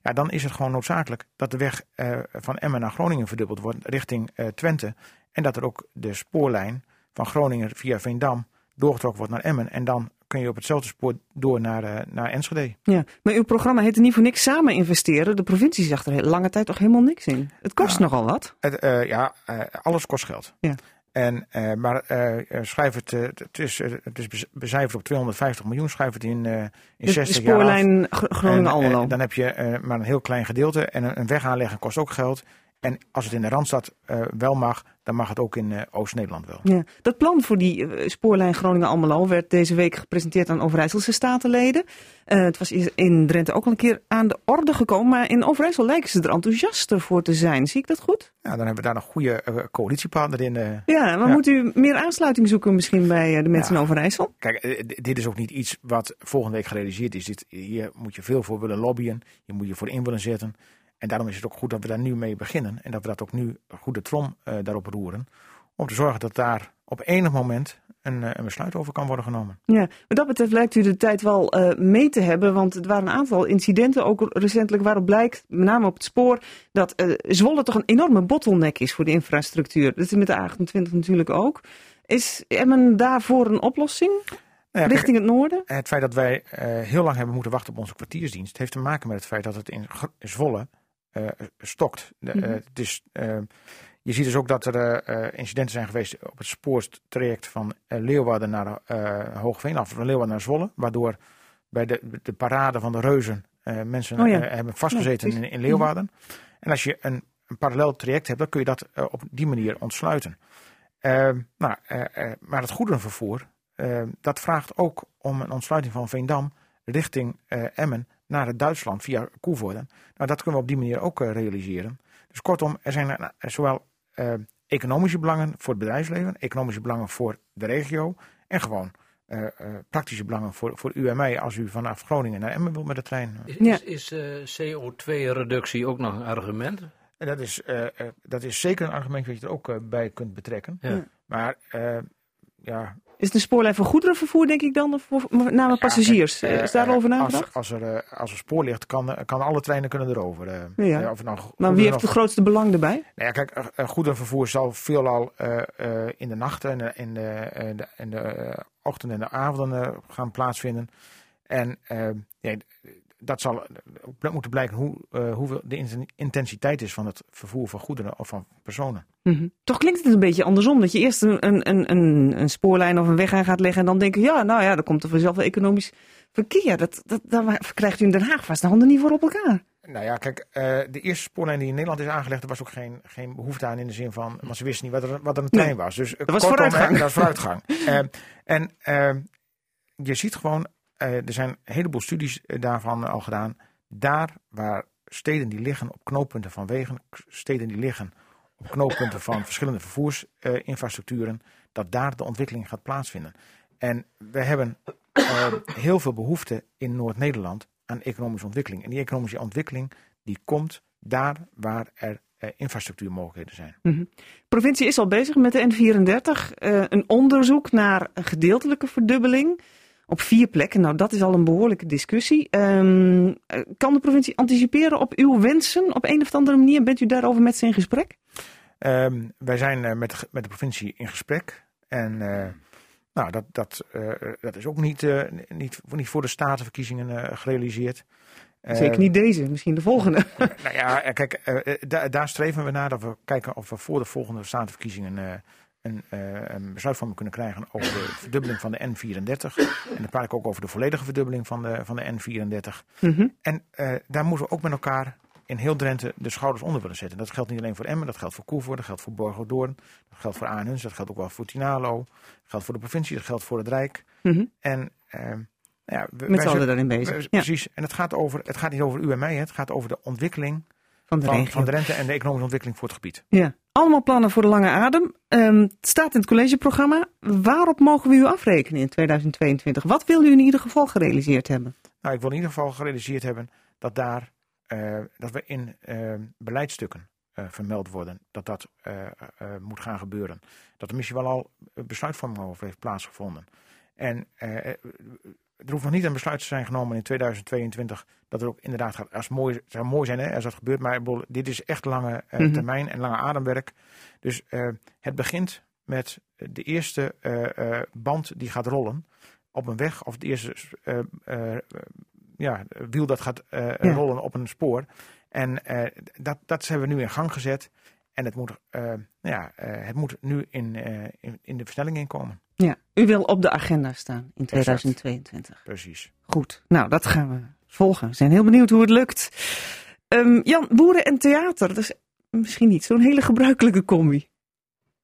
Ja, dan is het gewoon noodzakelijk dat de weg eh, van Emmen naar Groningen verdubbeld wordt richting eh, Twente. En dat er ook de spoorlijn van Groningen via Veendam doorgetrokken wordt naar Emmen. En dan kun je op hetzelfde spoor door naar, eh, naar Enschede. Ja, maar uw programma heette niet voor niks samen investeren. De provincie zag er heel lange tijd toch helemaal niks in. Het kost nogal wat. Het, eh, ja, eh, alles kost geld. Ja. En, maar schrijf het, het, is, het is becijferd op 250 miljoen. Schrijf het in, in De, de 60 jaar af. spoorlijn Gr- Groningen-Almelo. En, dan heb je maar een heel klein gedeelte. En een, een weg aanleggen kost ook geld. En als het in de Randstad wel mag, dan mag het ook in eh, Oost-Nederland wel. Ja. Dat plan voor die eh, spoorlijn Groningen-Almelo werd deze week gepresenteerd aan Overijsselse statenleden. Eh, het was in- Drenthe ook al een keer aan de orde gekomen, maar in Overijssel lijken ze er enthousiaster voor te zijn. Zie ik dat goed? Ja, dan hebben we daar een goede coalitiepartner in. Ja, maar Ja. moet u meer aansluiting zoeken misschien bij de mensen Ja. in Overijssel? Kijk, dit is ook niet iets wat volgende week gerealiseerd is. Dit, hier moet je veel voor willen lobbyen. Je moet je voor in willen zetten. En daarom is het ook goed dat we daar nu mee beginnen. En dat we dat ook nu goed de trom eh, daarop roeren. Om te zorgen dat daar op enig moment een, eh, een besluit over kan worden genomen. Ja, wat dat betreft lijkt u de tijd wel eh, mee te hebben, want er waren een aantal incidenten, ook recentelijk, waarop blijkt, met name op het spoor, dat eh, Zwolle toch een enorme bottleneck is voor de infrastructuur. Dat is met de A28 natuurlijk ook. Is Emmen daarvoor een oplossing Nou kijk, richting het noorden? Het feit dat wij heel lang hebben moeten wachten op onze kwartiersdienst, heeft te maken met het feit dat het in Zwolle stokt. De, eh, Mhm. het is, eh, je ziet dus ook dat er eh, eh, incidenten zijn geweest op het spoortraject van eh, Leeuwarden naar eh Hoogveen, af van Leeuwarden naar Zwolle, waardoor bij de, de parade van de reuzen eh, mensen Oh ja. eh, hebben vastgezeten Ja, in, in Leeuwarden. En als je een, een parallel traject hebt, dan kun je dat eh, op die manier ontsluiten. Eh, nou, eh, eh, maar het goederenvervoer, eh, dat vraagt ook om een ontsluiting van Veendam richting eh, Emmen naar het Duitsland via Koevoorden. Nou, dat kunnen we op die manier ook eh, realiseren. Dus kortom, er zijn eh, zowel eh, economische belangen voor het bedrijfsleven, economische belangen voor de regio en gewoon eh, eh, praktische belangen voor, voor u en mij als u vanaf Groningen naar Emmen wilt met de trein. Is, Ja. is, is, eh, CO2-reductie ook nog een argument? En dat is, dat is zeker een argument dat je er ook bij kunt betrekken. Ja. Maar ja, Is het een spoorlijn voor goederenvervoer, denk ik dan, of voor name passagiers? Ja, Eh, is daarover nagedacht? Als, als, er, eh, als er spoor ligt, kan, eh, kan alle treinen kunnen erover. Ja. Of nou maar wie heeft of- het grootste belang erbij? Nou ja, kijk, goederenvervoer zal veelal eh, eh, in de nachten en de, in de, eh, de, in de eh, ochtend en de avonden gaan plaatsvinden. En eh, ja, dat zal ook moeten blijken hoe, eh, hoeveel de in- intensiteit is van het vervoer van goederen of van personen. Mhm. Toch klinkt het een beetje andersom. Dat je eerst een, een, een, een, spoorlijn of een weg aan gaat leggen en dan denken, ja, nou ja, dan komt er vanzelf wel economisch verkeer. Dat, dat, daar krijgt u in Den Haag vast de handen niet voor op elkaar. Nou ja, kijk, eh, de eerste spoorlijn die in Nederland is aangelegd, er was ook geen, geen behoefte aan in de zin van, want ze wisten niet wat er, wat er een trein Nee, was. Dus, eh, was kortom, vooruitgang. Dat is vooruitgang. En je ziet gewoon, er zijn een heleboel studies eh, daarvan al gedaan. Daar waar steden die liggen op knooppunten van wegen, steden die liggen op knooppunten van verschillende vervoersinfrastructuren, dat daar de ontwikkeling gaat plaatsvinden. En we hebben eh, heel veel behoefte in Noord-Nederland aan economische ontwikkeling. En die economische ontwikkeling die komt daar waar er eh, infrastructuurmogelijkheden zijn. De provincie is al bezig met de N34. eh, een onderzoek naar een gedeeltelijke verdubbeling op vier plekken. Nou, dat is al een behoorlijke discussie. Ehm, eh, kan de provincie anticiperen op uw wensen op een of andere manier? Bent u daarover met ze in gesprek? Ehm, wij zijn eh, met, met de provincie in gesprek. En eh, nou, dat, dat, dat is ook niet, niet, niet voor de statenverkiezingen gerealiseerd. Zeker niet deze, misschien de volgende. Nou ja, kijk, da- daar streven we naar dat we kijken of we voor de volgende statenverkiezingen een, eh, een besluitvorming kunnen krijgen over de verdubbeling van de N34. En dan praat ik ook over de volledige verdubbeling van de, van de N34. Mhm. En eh, daar moeten we ook met elkaar in heel Drenthe de schouders onder willen zetten. Dat geldt niet alleen voor Emmen, dat geldt voor Koevoort, dat geldt voor Borgo-Doorn, dat geldt voor Aanhuns, dat geldt ook wel voor Tinalo, dat geldt voor de provincie, dat geldt voor het Rijk. Mhm. En eh, nou ja, we- Met z'n allen daarin we- bezig. Ja, Precies. En het gaat, over, het gaat niet over u en mij, het gaat over de ontwikkeling van de van, regio. van Drenthe en de economische ontwikkeling voor het gebied. Ja. Allemaal plannen voor de lange adem. Ehm, het staat in het collegeprogramma. Waarop mogen we u afrekenen in 2022? Wat wil u in ieder geval gerealiseerd hebben? Nou, ik wil in ieder geval gerealiseerd hebben dat daar eh, dat we in eh, beleidsstukken eh, vermeld worden dat dat eh, moet gaan gebeuren. Dat er misschien wel al besluitvorming over heeft plaatsgevonden. En er hoeft nog niet een besluit te zijn genomen in 2022 dat het ook inderdaad gaat. Als mooi, zou mooi zijn hè, als dat gebeurt, maar dit is echt lange eh, Mhm. termijn en lange ademwerk. Dus eh, het begint met de eerste eh, band die gaat rollen op een weg of het eerste ja, wiel dat gaat Ja. rollen op een spoor. En dat, dat hebben we nu in gang gezet. En het moet, nou ja, het moet nu in, in, in de versnelling inkomen. Ja, u wil op de agenda staan in 2022. Precies. Goed, nou dat gaan we volgen. We zijn heel benieuwd hoe het lukt. Ehm, Jan, boeren en theater, dat is misschien niet zo'n hele gebruikelijke combi.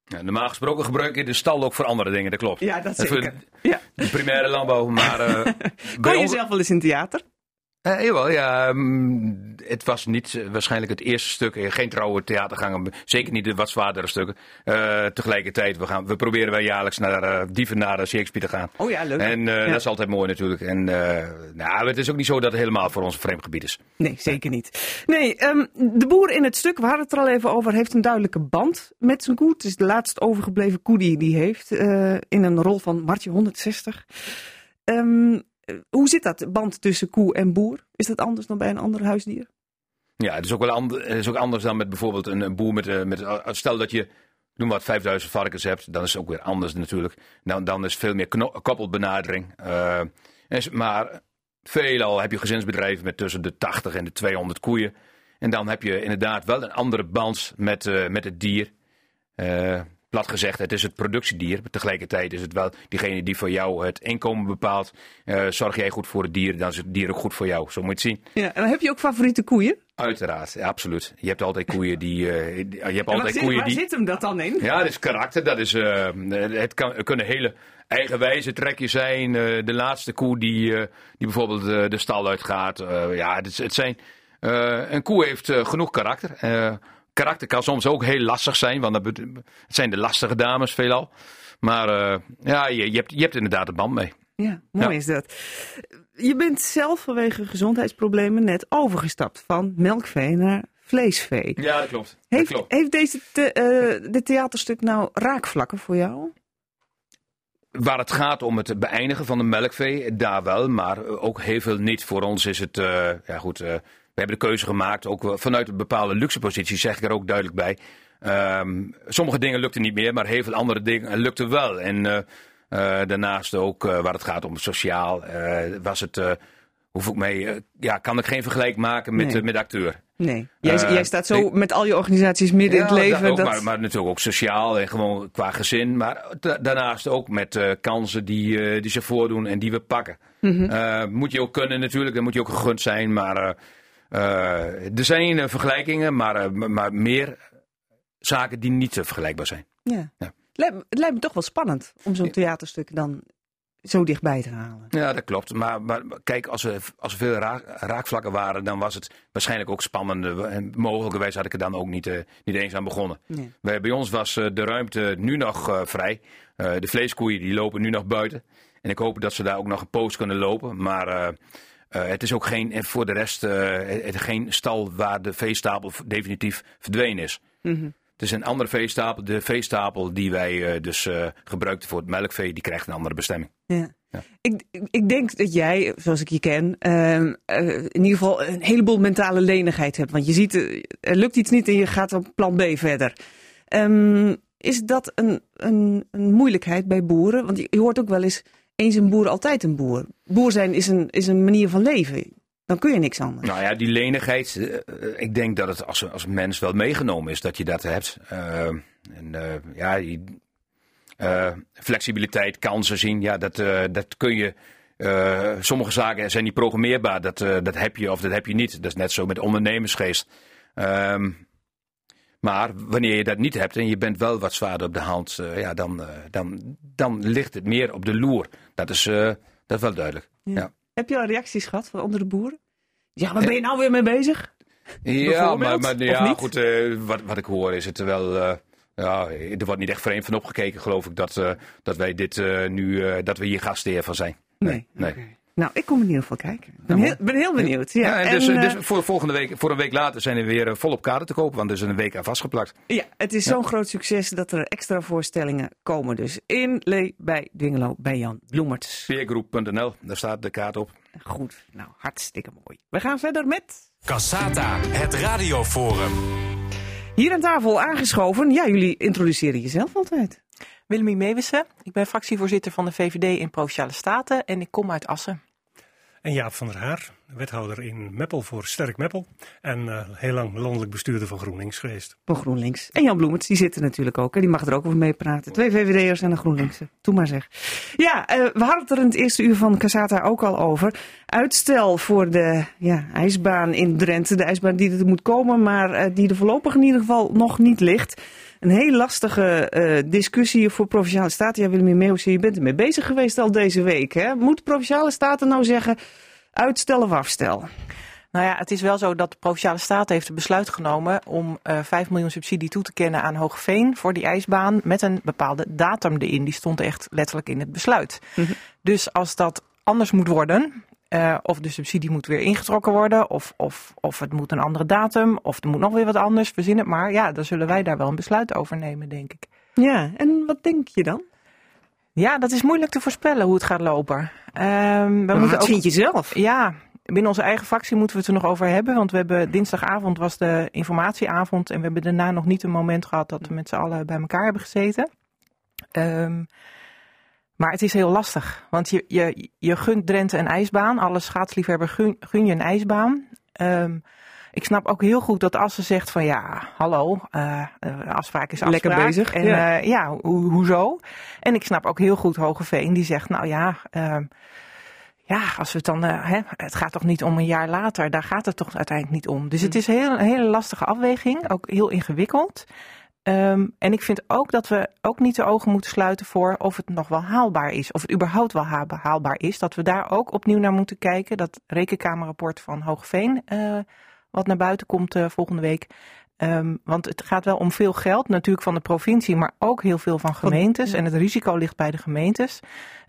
Ja, normaal gesproken gebruik je de stal ook voor andere dingen, dat klopt. Ja, dat zeker. Ja. De primaire landbouw, maar eh, Kon bij je ons... zelf wel eens in theater? Eh, jawel, ja. mm, het was niet eh, waarschijnlijk het eerste stuk. eh, Geen trouwe theatergangen. Zeker niet de wat zwaardere stukken. Tegelijkertijd, we, gaan, we proberen wel jaarlijks naar Dieven naar Shakespeare te gaan. Oh ja, leuk. En Ja. dat is altijd mooi natuurlijk. En nou, het is ook niet zo dat het helemaal voor ons een vreemd gebied is. Nee, zeker niet. Nee, ehm, de boer in het stuk, we hadden het er al even over, heeft een duidelijke band met zijn koe. Het is de laatst overgebleven koe die hij heeft, in een rol van Martje 160. Ehm, eh, hoe zit dat, band tussen koe en boer? Is dat anders dan bij een ander huisdier? Ja, het is ook wel ander, het is ook anders dan met bijvoorbeeld een, een boer met, eh, met. eh, Stel dat je. Noem wat 5000 varkens hebt, dan is het ook weer anders natuurlijk. Dan, dan is veel meer koppelbenadering. Eh, en maar veelal heb je gezinsbedrijven met tussen de 80 en de 200 koeien. En dan heb je inderdaad wel een andere band met, eh, met het dier. Eh, plat gezegd, het is het productiedier. Tegelijkertijd is het wel diegene die voor jou het inkomen bepaalt. Eh, zorg jij goed voor het dier, dan is het dier ook goed voor jou. Zo moet je het zien. Ja, en dan heb je ook favoriete koeien. Uiteraard, ja, absoluut. Je hebt altijd koeien die. eh, je hebt altijd zit, koeien waar die. zit hem dat dan in? Ja, dat is karakter. Dat is, eh, het, kan, het kunnen hele eigenwijze trekjes zijn. De laatste koe die, die bijvoorbeeld de stal uitgaat. Ja, het, het zijn, een koe heeft genoeg karakter. Karakter kan soms ook heel lastig zijn, want dat het zijn de lastige dames veelal. Maar eh, ja, je, je, hebt, je hebt inderdaad een band mee. Ja, mooi Ja. is dat. Je bent zelf vanwege gezondheidsproblemen net overgestapt van melkvee naar vleesvee. Ja, dat klopt. Heeft, heeft deze te, eh, dit theaterstuk nou raakvlakken voor jou? Waar het gaat om het beëindigen van de melkvee, daar wel, maar ook heel veel niet. Voor ons is het, eh, ja goed, hebben de keuze gemaakt, ook vanuit een bepaalde luxe positie, zeg ik er ook duidelijk bij. Ehm, sommige dingen lukten niet meer, maar heel veel andere dingen lukten wel. En eh, eh, daarnaast ook, eh, waar het gaat om sociaal, was het, hoef ik mee, ja, kan ik geen vergelijk maken met, Nee. met acteur. Nee. Jij, jij staat zo ik- met al je organisaties midden in het leven. dat ook, dat... maar, maar natuurlijk ook sociaal en gewoon qua gezin. Maar da- daarnaast ook met kansen die, die zich voordoen en die we pakken. Mhm. Moet je ook kunnen natuurlijk, dan moet je ook gegund zijn. Maar er zijn eh, vergelijkingen, maar, eh, maar meer zaken die niet eh, vergelijkbaar zijn. ja. Ja. Lijkt, het lijkt me toch wel spannend om zo'n theaterstuk dan zo dichtbij te halen. Ja, dat klopt. Maar, maar kijk, als er, als er veel raak- raakvlakken waren, dan was het waarschijnlijk ook spannender. En mogelijkerwijs had ik er dan ook niet, eh, niet eens aan begonnen. Nee. Wij, bij ons was eh, de ruimte nu nog eh, vrij. Eh, de vleeskoeien die lopen nu nog buiten. En ik hoop dat ze daar ook nog een poos kunnen lopen. Maar eh, eh, het is ook geen, en voor de rest eh, het, geen stal waar de veestapel definitief verdwenen is. Mhm. Het is een andere veestapel. De veestapel die wij eh, dus eh, gebruikten voor het melkvee, die krijgt een andere bestemming. Ja. Ja. Ik, ik- denk dat jij, zoals ik je ken, ehm, eh, in ieder geval een heleboel mentale lenigheid hebt. Want je ziet, eh, er lukt iets niet en je gaat op plan B verder. Ehm, is dat een, een, een moeilijkheid bij boeren? Want je, je hoort ook wel eens, eens een boer, altijd een boer. Boer zijn is een, is een manier van leven. Dan kun je niks anders. Nou ja, die lenigheid. eh, eh, ik denk dat het als, als mens wel meegenomen is dat je dat hebt. Eh, en ja, flexibiliteit, kansen zien. Ja, dat, dat kun je. sommige zaken zijn niet programmeerbaar. Dat, dat heb je of dat heb je niet. Dat is net zo met ondernemersgeest. Ehm, maar wanneer je dat niet hebt en je bent wel wat zwaarder op de hand, eh, ja, dan, eh, dan, dan ligt het meer op de loer. Dat is, eh, dat is wel duidelijk. Ja. Ja. Heb je al reacties gehad van onder de boeren? Ja, waar ben je nou weer mee bezig? Ja, maar, maar ja, goed, wat, wat ik hoor is het wel... ja, er wordt niet echt vreemd van opgekeken, geloof ik, dat, dat wij dit nu, dat we hier gastheer van zijn. Nee. nee. Nou, ik kom in ieder geval kijken. Ik ben, Ja, heel, ben heel benieuwd. Ja, Ja, en dus, en, dus eh, voor volgende week, voor een week later zijn er weer eh, volop kaarten te kopen, want er is een week aan vastgeplakt. ja, het is zo'n groot succes dat er extra voorstellingen komen. Dus in Lee bij Dwingelo bij Jan Bloemerts. Peergroep.nl, daar staat de kaart op. Goed, nou hartstikke mooi. We gaan verder met Cassata, het radioforum. hier aan tafel aangeschoven. Ja, jullie introduceren jezelf altijd. Willemie Meewissen. Ik ben fractievoorzitter van de VVD in Provinciale Staten en ik kom uit Assen. En Jaap van der Haar, wethouder in Meppel voor Sterk Meppel. En eh, heel lang landelijk bestuurder van GroenLinks geweest. Van GroenLinks. En Jan Bloemerts, die zit er natuurlijk ook. En die mag er ook over mee praten. Twee VVD'ers en een GroenLinkse. Doe maar zeg. Ja, eh, we hadden het er in het eerste uur van Casata ook al over. Uitstel voor de ja, ijsbaan in Drenthe. De ijsbaan die er moet komen, maar eh, die er voorlopig in ieder geval nog niet ligt. Een heel lastige eh, discussie voor Provinciale Staten. Ja, Willem Meeuwse, je bent ermee bezig geweest al deze week. Hè? Moet Provinciale Staten nou zeggen uitstel of afstel? Nou ja, het is wel zo dat de Provinciale Staten heeft het besluit genomen om eh 5 miljoen subsidie toe te kennen aan Hoogveen voor die ijsbaan met een bepaalde datum erin. Die stond echt letterlijk in het besluit. Dus als dat anders moet worden, eh, of de subsidie moet weer ingetrokken worden, of, of, of het moet een andere datum, of er moet nog weer wat anders, verzin het maar. Ja, dan zullen wij daar wel een besluit over nemen, denk ik. Ja, en wat denk je dan? Ja, dat is moeilijk te voorspellen hoe het gaat lopen. Ehm, we Maar moeten wat ook- vind je zelf? Ja, binnen onze eigen fractie moeten we het er nog over hebben. Want we hebben dinsdagavond was de informatieavond. En we hebben daarna nog niet een moment gehad dat we met z'n allen bij elkaar hebben gezeten. Ehm, maar het is heel lastig. Want je, je, je gunt Drenthe een ijsbaan. Alle schaatsliefhebber gun, gun je een ijsbaan. Ehm, ik snap ook heel goed dat Assen zegt van ja, hallo, eh, eh, afspraak is afspraak. Lekker bezig, En ja. ja, ja ho- hoezo? En ik snap ook heel goed Hogeveen die zegt nou ja, ehm, ja, als we het dan, eh, hè, het gaat toch niet om een jaar later, daar gaat het toch uiteindelijk niet om. Dus het is heel, een hele lastige afweging, ook heel ingewikkeld. Ehm, en ik vind ook dat we ook niet de ogen moeten sluiten voor of het nog wel haalbaar is. Of het überhaupt wel ha- haalbaar is. Dat we daar ook opnieuw naar moeten kijken. Dat rekenkamerrapport van Hoogveen, eh, wat naar buiten komt eh, volgende week. Ehm, want het gaat wel om veel geld, natuurlijk van de provincie, maar ook heel veel van gemeentes. En het risico ligt bij de gemeentes.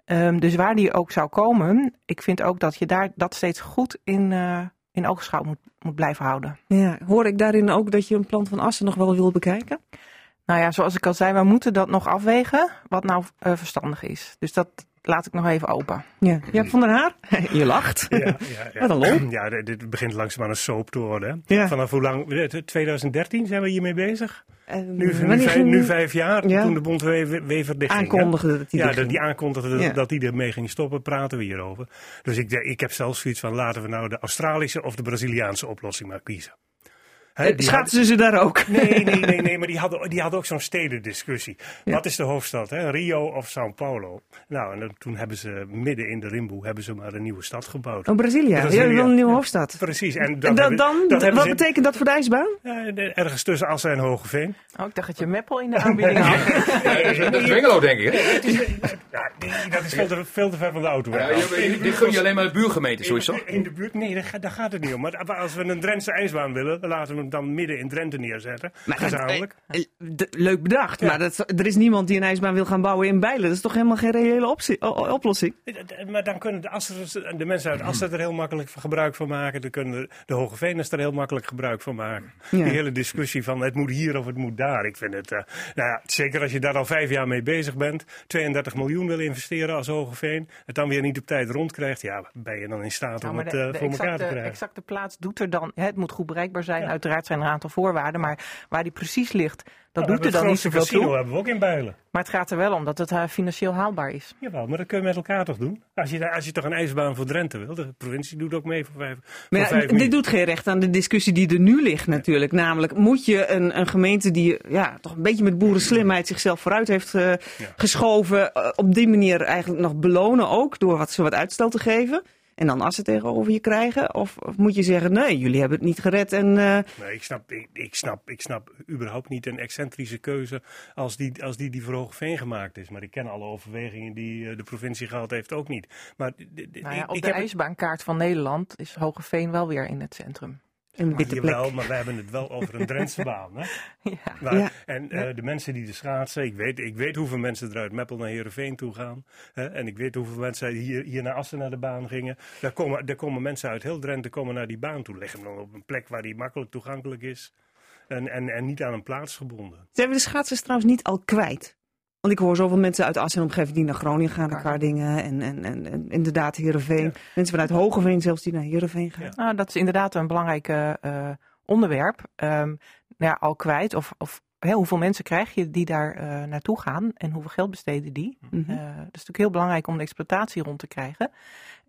Ehm, dus waar die ook zou komen, ik vind ook dat je daar dat steeds goed in, eh, in oogschouw moet, moet blijven houden. Ja, hoor ik daarin ook dat je een plan van Assen nog wel wil bekijken? Nou ja, zoals ik al zei, we moeten dat nog afwegen, wat nou eh, verstandig is. Dus dat laat ik nog even open. Ja, ja van der Haar? Je lacht. Ja, ja, ja. Wat een lol. Ja, dit- begint langzaamaan een soap te worden. Ja. Vanaf hoe lang? eh, 2013 zijn we hiermee bezig? En Nu, vijf, ging- nu vijf jaar, Ja. toen de bond Wever hè? Aankondigde dat hij Ja, dat die aankondigde Ja. dat hij ermee ging stoppen, praten we hierover. Dus ik, ik heb zelfs zoiets van, laten we nou de Australische of de Braziliaanse oplossing maar kiezen. Hè, Eh, die Schaatsen ze daar ook? Nee, nee, nee, nee, maar die hadden, die hadden ook zo'n stedendiscussie. Wat is de hoofdstad, hè? Rio of Sao Paulo? Nou, en dan- toen hebben ze midden in de Rimboe hebben ze maar een nieuwe stad gebouwd. Oh, Brazilië. Brazilië. Ja, een nieuwe hoofdstad. Precies. En dan, dan dat wat ze- betekent dat voor de ijsbaan? Ja, ergens tussen Assen en Hogeveen. Oh, ik dacht dat je Meppel in de aanbieding had. Dat is Wengelo, denk ik. Ja, dat is veel te, veel te ver van de auto. Ja, dit gun je alleen maar de buurgemeente, sowieso. in de buurt? Nee, daar, gaat- daar gaat het niet om. Maar als we een Drentse ijsbaan willen, dan laten we hem dan midden in Drenthe neerzetten. Gezamenlijk. Eh, d- Leuk bedacht, maar dat, er is niemand die een ijsbaan wil gaan bouwen in Bijlen. Dat is toch helemaal geen reële optie- o- o- oplossing? Maar dan kunnen de, Assers, de mensen uit Assen er heel makkelijk gebruik van maken. Dan kunnen de, de Hoge Veners er heel makkelijk gebruik van maken. Ja. Die hele discussie van het moet hier of het moet daar. Ik vind het, eh, nou ja, zeker als je daar al vijf jaar mee bezig bent. 32 miljoen wil investeren als Hogeveen. Het dan weer niet op tijd rondkrijgt. Ja, ben je dan in staat Nou, om maar het de, eh, de voor elkaar te krijgen? exacte plaats doet er dan. Hè, het moet goed bereikbaar zijn. Uiteraard zijn er een aantal voorwaarden. Maar waar die precies ligt, dat Nou, doet er dan niet zoveel toe. hebben we ook in Bijlen. Maar het gaat er wel om dat het eh, financieel haalbaar is. Jawel, maar dat kun je met elkaar toch doen? Als je, als je toch een ijsbaan voor Drenthe wil. De provincie doet ook mee voor vijf, voor Maar ja, vijf dit doet geen recht aan de discussie die er nu ligt natuurlijk. Namelijk, moet je een, een gemeente die ja, toch een beetje met boerenslimheid zichzelf vooruit heeft eh, geschoven... eh, op die manier eigenlijk nog belonen ook door wat, ze wat uitstel te geven... En dan assen tegenover je krijgen? Of, of moet je zeggen, nee, jullie hebben het niet gered en... eh, Nee, ik snap, ik, ik, snap, ik snap überhaupt niet een excentrische keuze als die als die, die voor Hoogeveen gemaakt is. Maar ik ken alle overwegingen die eh, de provincie gehad heeft ook niet. Maar Nou ja, ik, op ik de heb- ijsbaankaart van Nederland is Hogeveen wel weer in het centrum. Een witte plek. Jawel, maar we hebben het wel over een Drentse baan. Hè? Ja. En eh, de mensen die de schaatsen, ik weet, ik weet hoeveel mensen er uit Meppel naar Heerenveen toe gaan. Hè? En ik weet hoeveel mensen hier, hier naar Assen naar de baan gingen. Daar komen, daar komen mensen uit heel Drenthe komen naar die baan toe. Leggen hem dan op een plek waar die makkelijk toegankelijk is. En, en, en niet aan een plaats gebonden. Zijn we de schaatsers trouwens niet al kwijt? Want ik hoor zoveel mensen uit Assen en omgeving die naar Groningen gaan, naar Kardingen en, en, en, en inderdaad Heerenveen. Mensen vanuit Hogeveen zelfs die naar Heerenveen gaan. Ja. Nou, dat is inderdaad een belangrijk eh, onderwerp. Ehm, nou ja, al kwijt. Of, of hoeveel mensen krijg je die daar eh, naartoe gaan en hoeveel geld besteden die? Mhm. Eh, dat is natuurlijk heel belangrijk om de exploitatie rond te krijgen.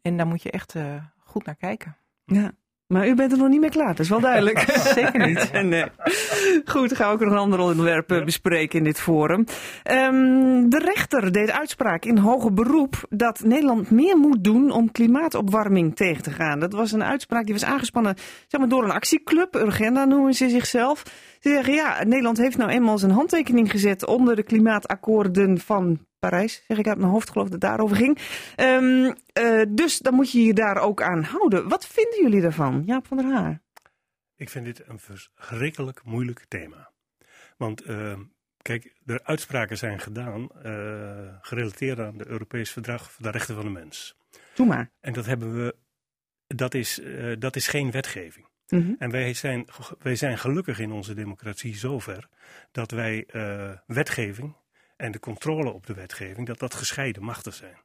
En daar moet je echt goed naar kijken. Ja. Maar u bent er nog niet mee klaar, dat is wel duidelijk. Zeker niet. nee. Goed, dan gaan we ook nog een ander onderwerp eh, bespreken in dit forum. Ehm, de rechter deed uitspraak in hoger beroep dat Nederland meer moet doen om klimaatopwarming tegen te gaan. Dat was een uitspraak die was aangespannen zeg maar, door een actieclub, Urgenda noemen ze zichzelf. Ze zeggen ja, Nederland heeft nou eenmaal zijn handtekening gezet onder de klimaatakkoorden van Parijs, zeg ik uit mijn hoofd, geloof dat het daarover ging. Ehm, eh, dus dan moet je je daar ook aan houden. Wat vinden jullie daarvan, Jaap van der Haar? Ik vind dit een verschrikkelijk moeilijk thema. Want eh, kijk, de uitspraken zijn gedaan eh, gerelateerd aan het Europees Verdrag voor de Rechten van de Mens. Doe maar. En dat hebben we, dat is, eh, dat is geen wetgeving. Mhm. En wij zijn, wij zijn gelukkig in onze democratie zover dat wij wetgeving en de controle op de wetgeving, dat dat gescheiden machten zijn.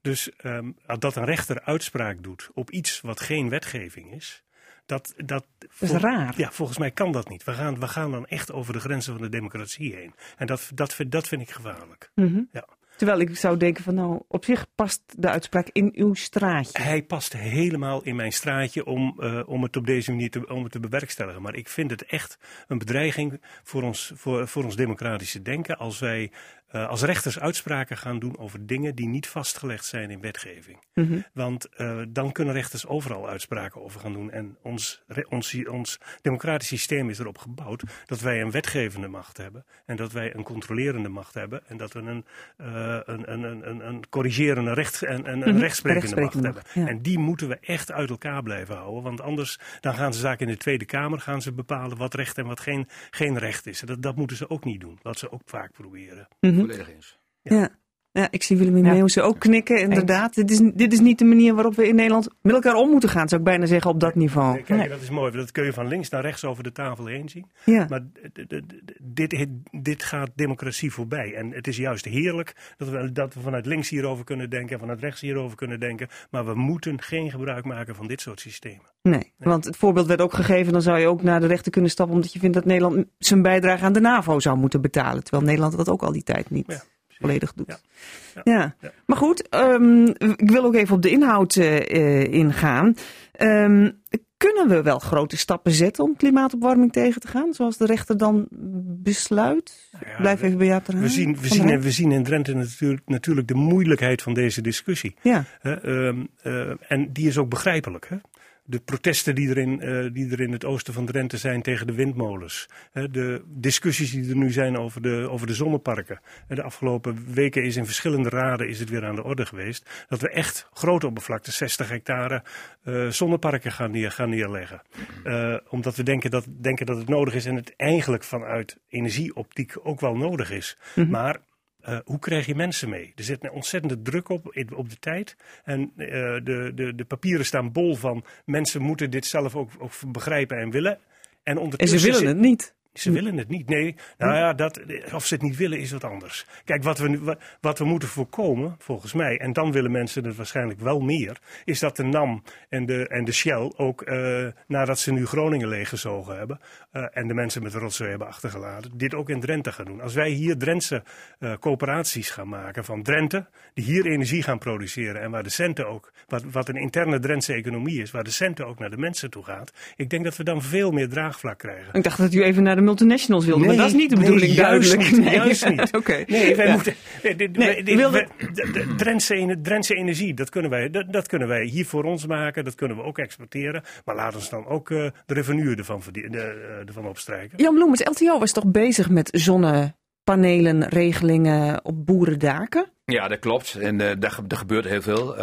Dus ehm, dat een rechter uitspraak doet op iets wat geen wetgeving is, dat, dat, Dat is raar. Ja, volgens mij kan dat niet. We gaan, we gaan dan echt over de grenzen van de democratie heen. En dat, dat, vind- dat vind ik gevaarlijk. Mhm. Ja. Terwijl ik zou denken van nou, op zich past de uitspraak in uw straatje. Hij past helemaal in mijn straatje om, eh, om het op deze manier te, om het te bewerkstelligen. Maar ik vind het echt een bedreiging voor ons, voor, voor ons democratische denken als wij eh, als rechters uitspraken gaan doen over dingen die niet vastgelegd zijn in wetgeving. Mhm. Want eh, dan kunnen rechters overal uitspraken over gaan doen. En ons, ons, ons democratisch systeem is erop gebouwd dat wij een wetgevende macht hebben. En dat wij een controlerende macht hebben. En dat we een, eh, een, een, een, een, corrigerende recht, en een, een Mhm, rechtsprekende macht hebben. ja. En die moeten we echt uit elkaar blijven houden. Want anders dan gaan ze zaken in de Tweede Kamer gaan ze bepalen wat recht en wat geen, geen recht is. Dat, dat moeten ze ook niet doen. Wat ze ook vaak proberen. Mhm. Volledig eens. Ja. Ja, ik zie Willemien Ja. Meeuwse ook knikken, inderdaad. Dit is, dit is niet de manier waarop we in Nederland met elkaar om moeten gaan, zou ik bijna zeggen, op dat niveau. Nee, Kijk, dat is mooi. Dat kun je van links naar rechts over de tafel heen zien. Ja. Maar dit, dit gaat democratie voorbij. En het is juist heerlijk dat we, dat we vanuit links hierover kunnen denken en vanuit rechts hierover kunnen denken. Maar we moeten geen gebruik maken van dit soort systemen. Nee, want het voorbeeld werd ook gegeven, dan zou je ook naar de rechter kunnen stappen omdat je vindt dat Nederland zijn bijdrage aan de NAVO zou moeten betalen. Terwijl Nederland dat ook al die tijd niet Ja, volledig doet. Ja. Maar goed, ehm, ik wil ook even op de inhoud eh, eh, ingaan. Ehm, kunnen we wel grote stappen zetten om klimaatopwarming tegen te gaan, zoals de rechter dan besluit? Nou ja, Blijf even bij jou te We zien, we, zien, we zien in Drenthe natuurlijk, natuurlijk de moeilijkheid van deze discussie. Ja, ehm, eh, en die is ook begrijpelijk. Hè? De protesten die er, in, eh, die er in het oosten van Drenthe zijn tegen de windmolens. Hè, de discussies die er nu zijn over de, over de zonneparken. Hè, de afgelopen weken is in verschillende raden is het weer aan de orde geweest. Dat we echt grote oppervlakte, 60 hectare, eh, zonneparken gaan, neer, gaan neerleggen. Eh, omdat we denken dat, denken dat het nodig is en het eigenlijk vanuit energieoptiek ook wel nodig is. Maar eh, hoe krijg je mensen mee? Er zit een ontzettende druk op, op de tijd. En eh, de, de, de papieren staan bol van mensen moeten dit zelf ook, ook begrijpen en willen. En, en ze ondertussen willen het niet. Ze willen het niet. Nee, nou ja, dat, of ze het niet willen is wat anders. Kijk, wat we, wat we moeten voorkomen, volgens mij, en dan willen mensen het waarschijnlijk wel meer, is dat de NAM en de, en de Shell ook, eh, nadat ze nu Groningen leeggezogen hebben eh, en de mensen met rotzooi hebben achtergelaten, dit ook in Drenthe gaan doen. Als wij hier Drentse eh, coöperaties gaan maken van Drenthe, die hier energie gaan produceren en waar de centen ook, wat, wat een interne Drentse economie is, waar de centen ook naar de mensen toe gaat, ik denk dat we dan veel meer draagvlak krijgen. Ik dacht dat u even naar de multinationals wilde, maar Nee, dat is niet de nee, bedoeling, juist duidelijk. niet, nee, juist niet. Oké. Nee, wij Ja. moeten. Drentse, ene- Drentse energie, dat kunnen, wij, dat, dat kunnen wij hier voor ons maken, dat kunnen we ook exporteren. Maar laat ons dan ook eh, de revenue ervan, de, eh, ervan opstrijken. Jan Bloemens, LTO was toch bezig met zonnepanelen, regelingen op boerendaken? Ja, dat klopt. En eh daar, daar gebeurt heel veel.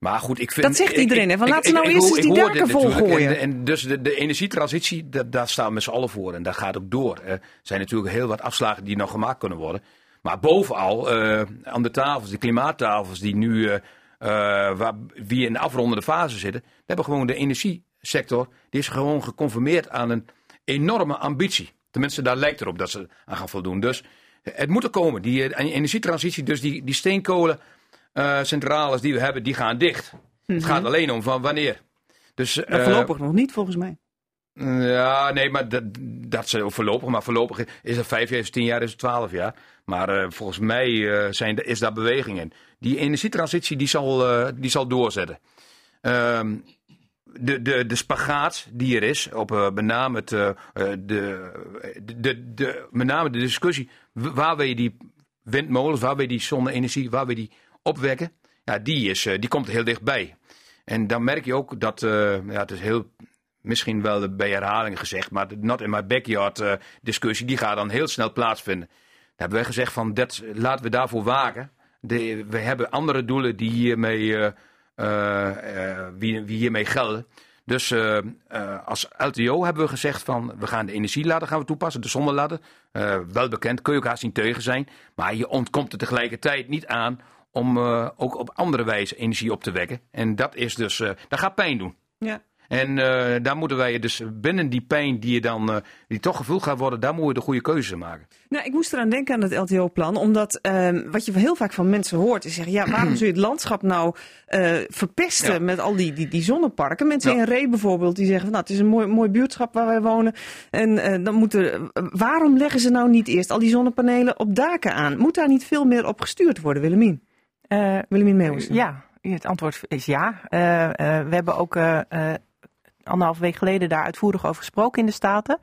Maar goed, ik vind... Dat zegt iedereen, hè, van laten ze ik- nou eerst eens die daken volgooien. En, en dus de, de energietransitie, dat, daar staan we met z'n allen voor. En dat gaat ook door. Er zijn natuurlijk heel wat afslagen die nog gemaakt kunnen worden. Maar bovenal, eh, aan de tafels, de klimaattafels die nu... eh, eh, waar, wie in de afrondende fase zitten... daar hebben gewoon de energiesector... die is gewoon geconformeerd aan een enorme ambitie. Tenminste, daar lijkt erop dat ze aan gaan voldoen. Dus het moet er komen. Die energietransitie, dus die, die steenkolen... eh, centrales die we hebben, die gaan dicht. Het gaat alleen om van wanneer. Dus, eh, voorlopig nog niet, volgens mij. ja, nee, maar dat, dat is voorlopig. Maar voorlopig is het vijf jaar, is het tien jaar, is het twaalf jaar. Maar eh, volgens mij zijn, is daar beweging in. Die energietransitie die zal, die zal doorzetten. Ehm, de, de, de spagaat die er is, op met name het, de, de, de, met name de discussie, waar wil je die windmolens, waar wil je die zonne-energie, waar wil je die opwekken, ja, die, is, eh, die komt heel dichtbij. En dan merk je ook dat, eh, ja, het is heel, misschien wel bij herhaling gezegd, maar de not in my backyard eh, discussie, die gaat dan heel snel plaatsvinden. Daar hebben wij gezegd van, dat, laten we daarvoor waken. De, we hebben andere doelen die hiermee, wie, wie hiermee gelden. Dus als LTO hebben we gezegd van we gaan de energieladder gaan we toepassen, de zonneladder. Wel bekend, kun je ook haast niet tegen zijn. Maar je ontkomt er tegelijkertijd niet aan om eh, ook op andere wijze energie op te wekken. En dat is dus, eh, dat gaat pijn doen. Ja. En eh, daar moeten wij dus binnen die pijn die je dan, die toch gevoeld gaat worden, daar moeten we de goede keuzes maken. Nou, ik moest eraan denken aan het LTO-plan, omdat ehm, wat je heel vaak van mensen hoort is zeggen, ja, waarom zul je het landschap nou verpesten Ja. met al die, die, die zonneparken? Mensen Ja. in Ree bijvoorbeeld, die zeggen, van, nou, het is een mooi, mooi buurtschap waar wij wonen. En dan moeten, waarom leggen ze nou niet eerst al die zonnepanelen op daken aan? Moet daar niet veel meer op gestuurd worden, Willemien? Eh, Willemien Meeuwissen. Ja, het antwoord is ja. Eh, eh, we hebben ook eh, eh, anderhalf week geleden daar uitvoerig over gesproken in de Staten.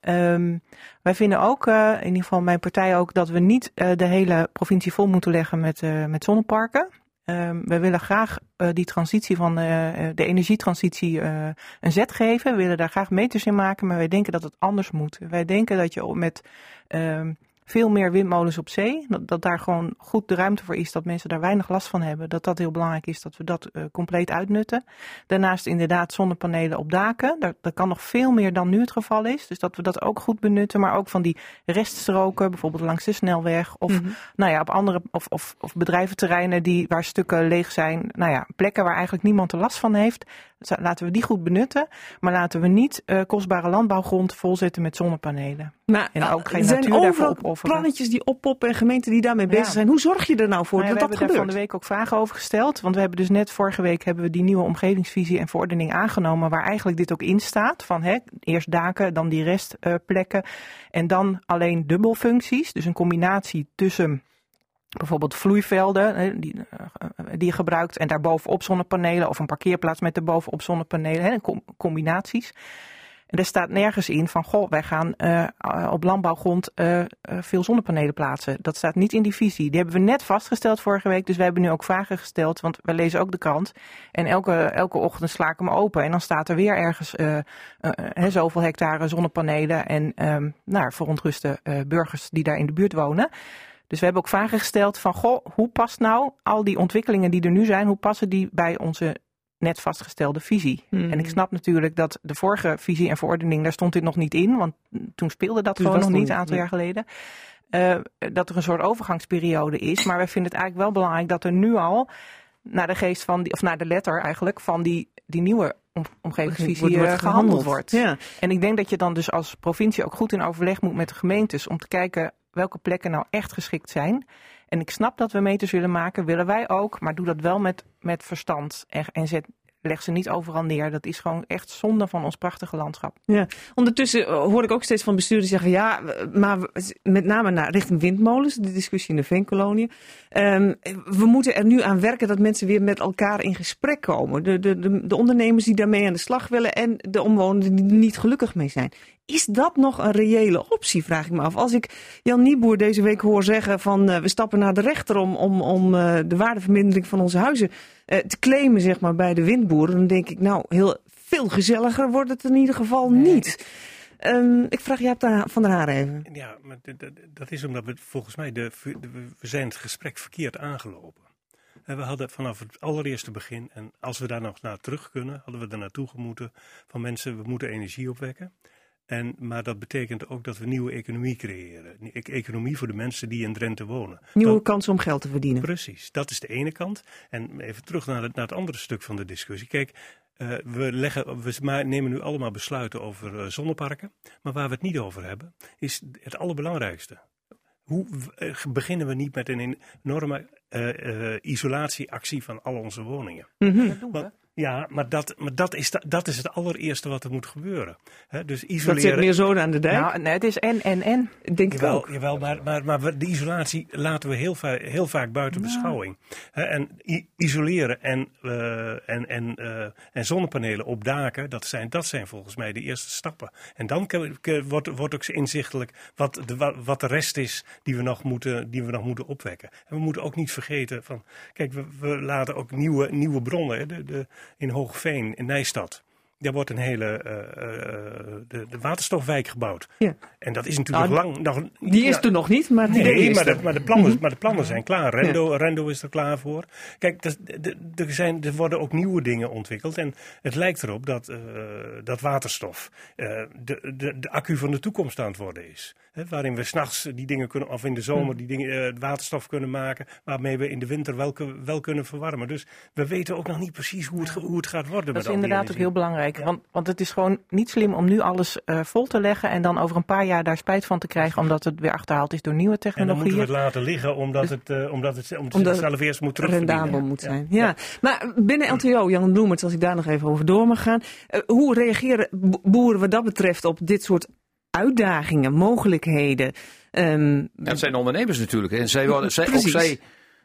Ehm, wij vinden ook, eh, in ieder geval mijn partij ook, dat we niet eh, de hele provincie vol moeten leggen met, eh, met zonneparken. Ehm, we willen graag eh, die transitie van eh, eh, de energietransitie eh, een zet geven. We willen daar graag meters in maken, maar wij denken dat het anders moet. Wij denken dat je met ehm, veel meer windmolens op zee, dat, dat daar gewoon goed de ruimte voor is, dat mensen daar weinig last van hebben. Dat dat heel belangrijk is, dat we dat eh, compleet uitnutten. Daarnaast inderdaad zonnepanelen op daken. Daar, dat kan nog veel meer dan nu het geval is. Dus dat we dat ook goed benutten, maar ook van die reststroken, bijvoorbeeld langs de snelweg of Mhm. nou ja, op andere of, of, of bedrijventerreinen die, waar stukken leeg zijn. Nou ja, plekken waar eigenlijk niemand er last van heeft. Laten we die goed benutten. Maar laten we niet eh, kostbare landbouwgrond volzetten met zonnepanelen. Maar En ook geen er zijn natuur daarvoor overal opofferen. plannetjes die oppoppen en gemeenten die daarmee bezig Ja. zijn. Hoe zorg je er nou voor Nou ja, dat we dat hebben daar gebeurt? van de week ook vragen over gesteld. Want we hebben dus net vorige week hebben we die nieuwe omgevingsvisie en verordening aangenomen. Waar eigenlijk dit ook in staat. Van hè, eerst daken, dan die restplekken. en dan alleen dubbelfuncties. Dus een combinatie tussen bijvoorbeeld vloeivelden die, eh, die je gebruikt. En daarbovenop zonnepanelen. Of een parkeerplaats met daarbovenop zonnepanelen. Hè, com- combinaties. En er staat nergens in van, goh, wij gaan eh, op landbouwgrond eh, eh, veel zonnepanelen plaatsen. Dat staat niet in die visie. Die hebben we net vastgesteld vorige week. Dus wij hebben nu ook vragen gesteld, want wij lezen ook de krant. En elke, elke ochtend sla ik hem open. En dan staat er weer ergens eh, eh, hè, zoveel hectare zonnepanelen. En ehm nou, verontruste eh, burgers die daar in de buurt wonen. Dus we hebben ook vragen gesteld van, goh, hoe past nou al die ontwikkelingen die er nu zijn, hoe passen die bij onze net vastgestelde visie? En ik snap natuurlijk dat de vorige visie en verordening, daar stond dit nog niet in, want toen speelde dat gewoon nog niet een aantal jaar geleden. Eh, dat er een soort overgangsperiode is, maar wij vinden het eigenlijk wel belangrijk dat er nu al naar de geest van, die, of naar de letter eigenlijk, van die, die nieuwe om- omgevingsvisie Wordt- wordt eh, gehandeld wordt. Ja. En ik denk dat je dan dus als provincie ook goed in overleg moet met de gemeentes om te kijken welke plekken nou echt geschikt zijn. En ik snap dat we meters willen maken, willen wij ook, maar doe dat wel met, met verstand. En, en zet, leg ze niet overal neer. Dat is gewoon echt zonde van ons prachtige landschap. Ja, ondertussen eh, hoor ik ook steeds van bestuurders zeggen, ja, maar met name naar richting windmolens, de discussie in de veenkoloniën. Ehm, we moeten er nu aan werken dat mensen weer met elkaar in gesprek komen. De, de, de, de ondernemers die daarmee aan de slag willen en de omwonenden die er niet gelukkig mee zijn. Is dat nog een reële optie, vraag ik me af. Als ik Jan Nieboer deze week hoor zeggen van eh, we stappen naar de rechter om, om, om eh, de waardevermindering van onze huizen eh, te claimen zeg maar, bij de windboeren, dan denk ik nou heel veel gezelliger wordt het in ieder geval niet. Ehm, ik vraag Jaap van der Haar even. Ja, maar dat is omdat we volgens mij de, de- we zijn het gesprek verkeerd aangelopen. En we hadden vanaf het allereerste begin, en als we daar nog naar terug kunnen, hadden we er naartoe gemoeten van mensen, we moeten energie opwekken. En, maar dat betekent ook dat we nieuwe economie creëren. E- Economie voor de mensen die in Drenthe wonen. Nieuwe Dat- kansen om geld te verdienen. Precies, dat is de ene kant. En even terug naar het, naar het andere stuk van de discussie. Kijk, eh, we, leggen, we nemen nu allemaal besluiten over eh, zonneparken. Maar waar we het niet over hebben, is het allerbelangrijkste. Hoe eh, beginnen we niet met een enorme eh, eh, isolatieactie van al onze woningen? Mhm. Want- ja, maar, dat, maar dat, is de- dat is het allereerste wat er moet gebeuren. Hè, dus Dat isoleren. zit meer zo aan de dijk. Nou, nee, het is en, en, en. ik denk Jawel, ook. jawel maar, maar, maar we- de isolatie laten we heel, va- heel vaak buiten beschouwing. Hè, en isoleren en, eh, en, en, eh, en zonnepanelen op daken, dat zijn, dat zijn volgens mij de eerste stappen. En dan wordt, wordt ook inzichtelijk wat de, wa- wat de rest is die we, nog moeten, die we nog moeten opwekken. En we moeten ook niet vergeten van, kijk, we, we laten ook nieuwe, nieuwe bronnen, hè, de, de, in Hoogveen, in Nijstad. Daar wordt een hele eh, eh, de, de waterstofwijk gebouwd. Ja. En dat is natuurlijk Nou, lang. Nog, Die is er nog niet, maar die Nee, is maar er. de, maar, de plannen, Mhm. maar de plannen zijn klaar. Rendo, Rendo is er klaar voor. Kijk, er, zijn, er worden ook nieuwe dingen ontwikkeld. En het lijkt erop dat, eh, dat waterstof eh, de, de, de accu van de toekomst aan het worden is. Hè, waarin we s'nachts die dingen kunnen, of in de zomer die dingen, eh, waterstof kunnen maken. Waarmee we in de winter wel, wel kunnen verwarmen. Dus we weten ook nog niet precies hoe het, hoe het gaat worden. Dat met is inderdaad ook heel belangrijk. Want, want het is gewoon niet slim om nu alles eh, vol te leggen en dan over een paar jaar daar spijt van te krijgen omdat het weer achterhaald is door nieuwe En dan moeten we technologieën. het laten liggen omdat het, eh, omdat het, omdat Omdat het zelf eerst moet terugverdienen. rendabel moet Ja. zijn. Ja. Maar binnen LTO, Jan Bloemert, als ik daar nog even over door mag gaan. eh, hoe reageren bo- boeren wat dat betreft op dit soort uitdagingen, mogelijkheden? Ehm, Ja, het zijn ondernemers natuurlijk. En zij, worden, zij, ook zij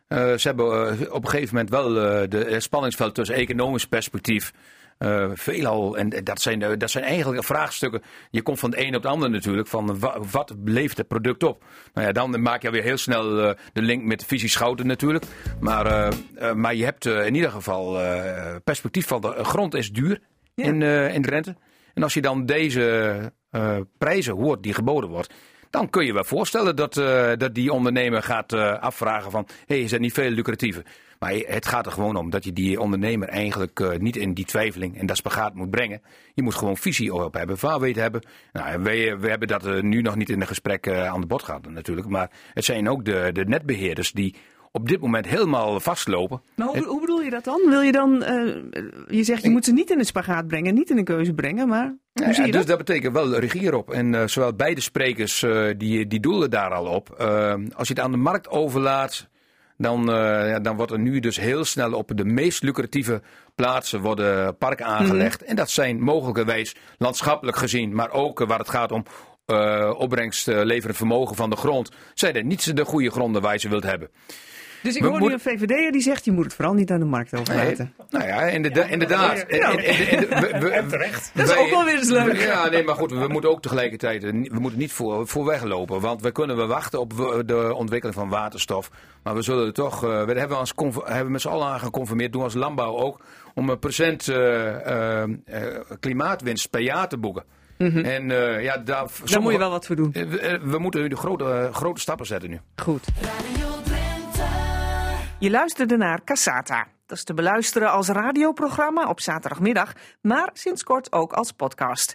eh, ze hebben op een gegeven moment wel eh, de, het spanningsveld tussen economisch perspectief. Eh veelal, en dat zijn, eh, dat zijn eigenlijk vraagstukken. Je komt van de een op de ander natuurlijk. Van wa- wat levert het product op? Nou ja, dan maak je weer heel snel eh, de link met de visie Schouten natuurlijk. Maar, maar je hebt in ieder geval perspectief van de grond is duur Ja. in, in Drenthe. En als je dan deze prijzen hoort die geboden wordt, dan kun je wel voorstellen dat, dat die ondernemer gaat afvragen van, hé, hey, is dat niet veel lucratiever? Maar het gaat er gewoon om dat je die ondernemer eigenlijk eh, niet in die twijfeling en dat spagaat moet brengen. Je moet gewoon visie op hebben, vaarweten hebben. Nou, wij, we hebben dat eh, nu nog niet in een gesprek eh, aan de bod gehad natuurlijk. Maar het zijn ook de, de netbeheerders die op dit moment helemaal vastlopen. maar hoe, hoe bedoel je dat dan? Wil je dan, je zegt je moet ze niet in een spagaat brengen, niet in een keuze brengen, maar Ja, dus dat? dat betekent wel regie erop. En zowel beide sprekers die, die doelen daar al op. Als je het aan de markt overlaat, dan, eh, ja, dan wordt er nu dus heel snel op de meest lucratieve plaatsen worden parken aangelegd. En dat zijn mogelijkerwijs landschappelijk gezien, maar ook eh, waar het gaat om eh opbrengst eh, leverend vermogen van de grond. Zijn er niet de goede gronden waar je ze wilt hebben. Dus ik we hoor nu een VVD'er die zegt je moet het vooral niet aan de markt overlaten. Nou ja, inderdaad. inderdaad. En- en- en- en- we- we- terecht. Dat is wij- ook wel weer eens leuk. Ja, nee, maar goed, we moeten ook tegelijkertijd eh, niet- we moeten niet voor, voor weglopen. Want we kunnen wel wachten op we- de ontwikkeling van waterstof. Maar we zullen er toch, eh, we hebben, hebben met z'n allen aan geconformeerd, doen als landbouw ook, om een procent eh, klimaatwinst per jaar te boeken. En eh, ja, daar, Daar moet sommige- je wel wat voor doen. We, we moeten nu de grote, grote stappen zetten nu. Goed. Je luisterde naar Cassata. Dat is te beluisteren als radioprogramma op zaterdagmiddag, maar sinds kort ook als podcast.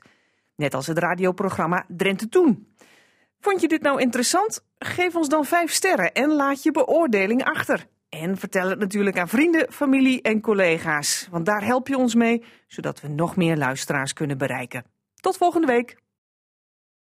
Net als het radioprogramma Drenthe Toen. Vond je dit nou interessant? Geef ons dan 5 sterren en laat je beoordeling achter. En vertel het natuurlijk aan vrienden, familie en collega's. Want daar help je ons mee, zodat we nog meer luisteraars kunnen bereiken. Tot volgende week.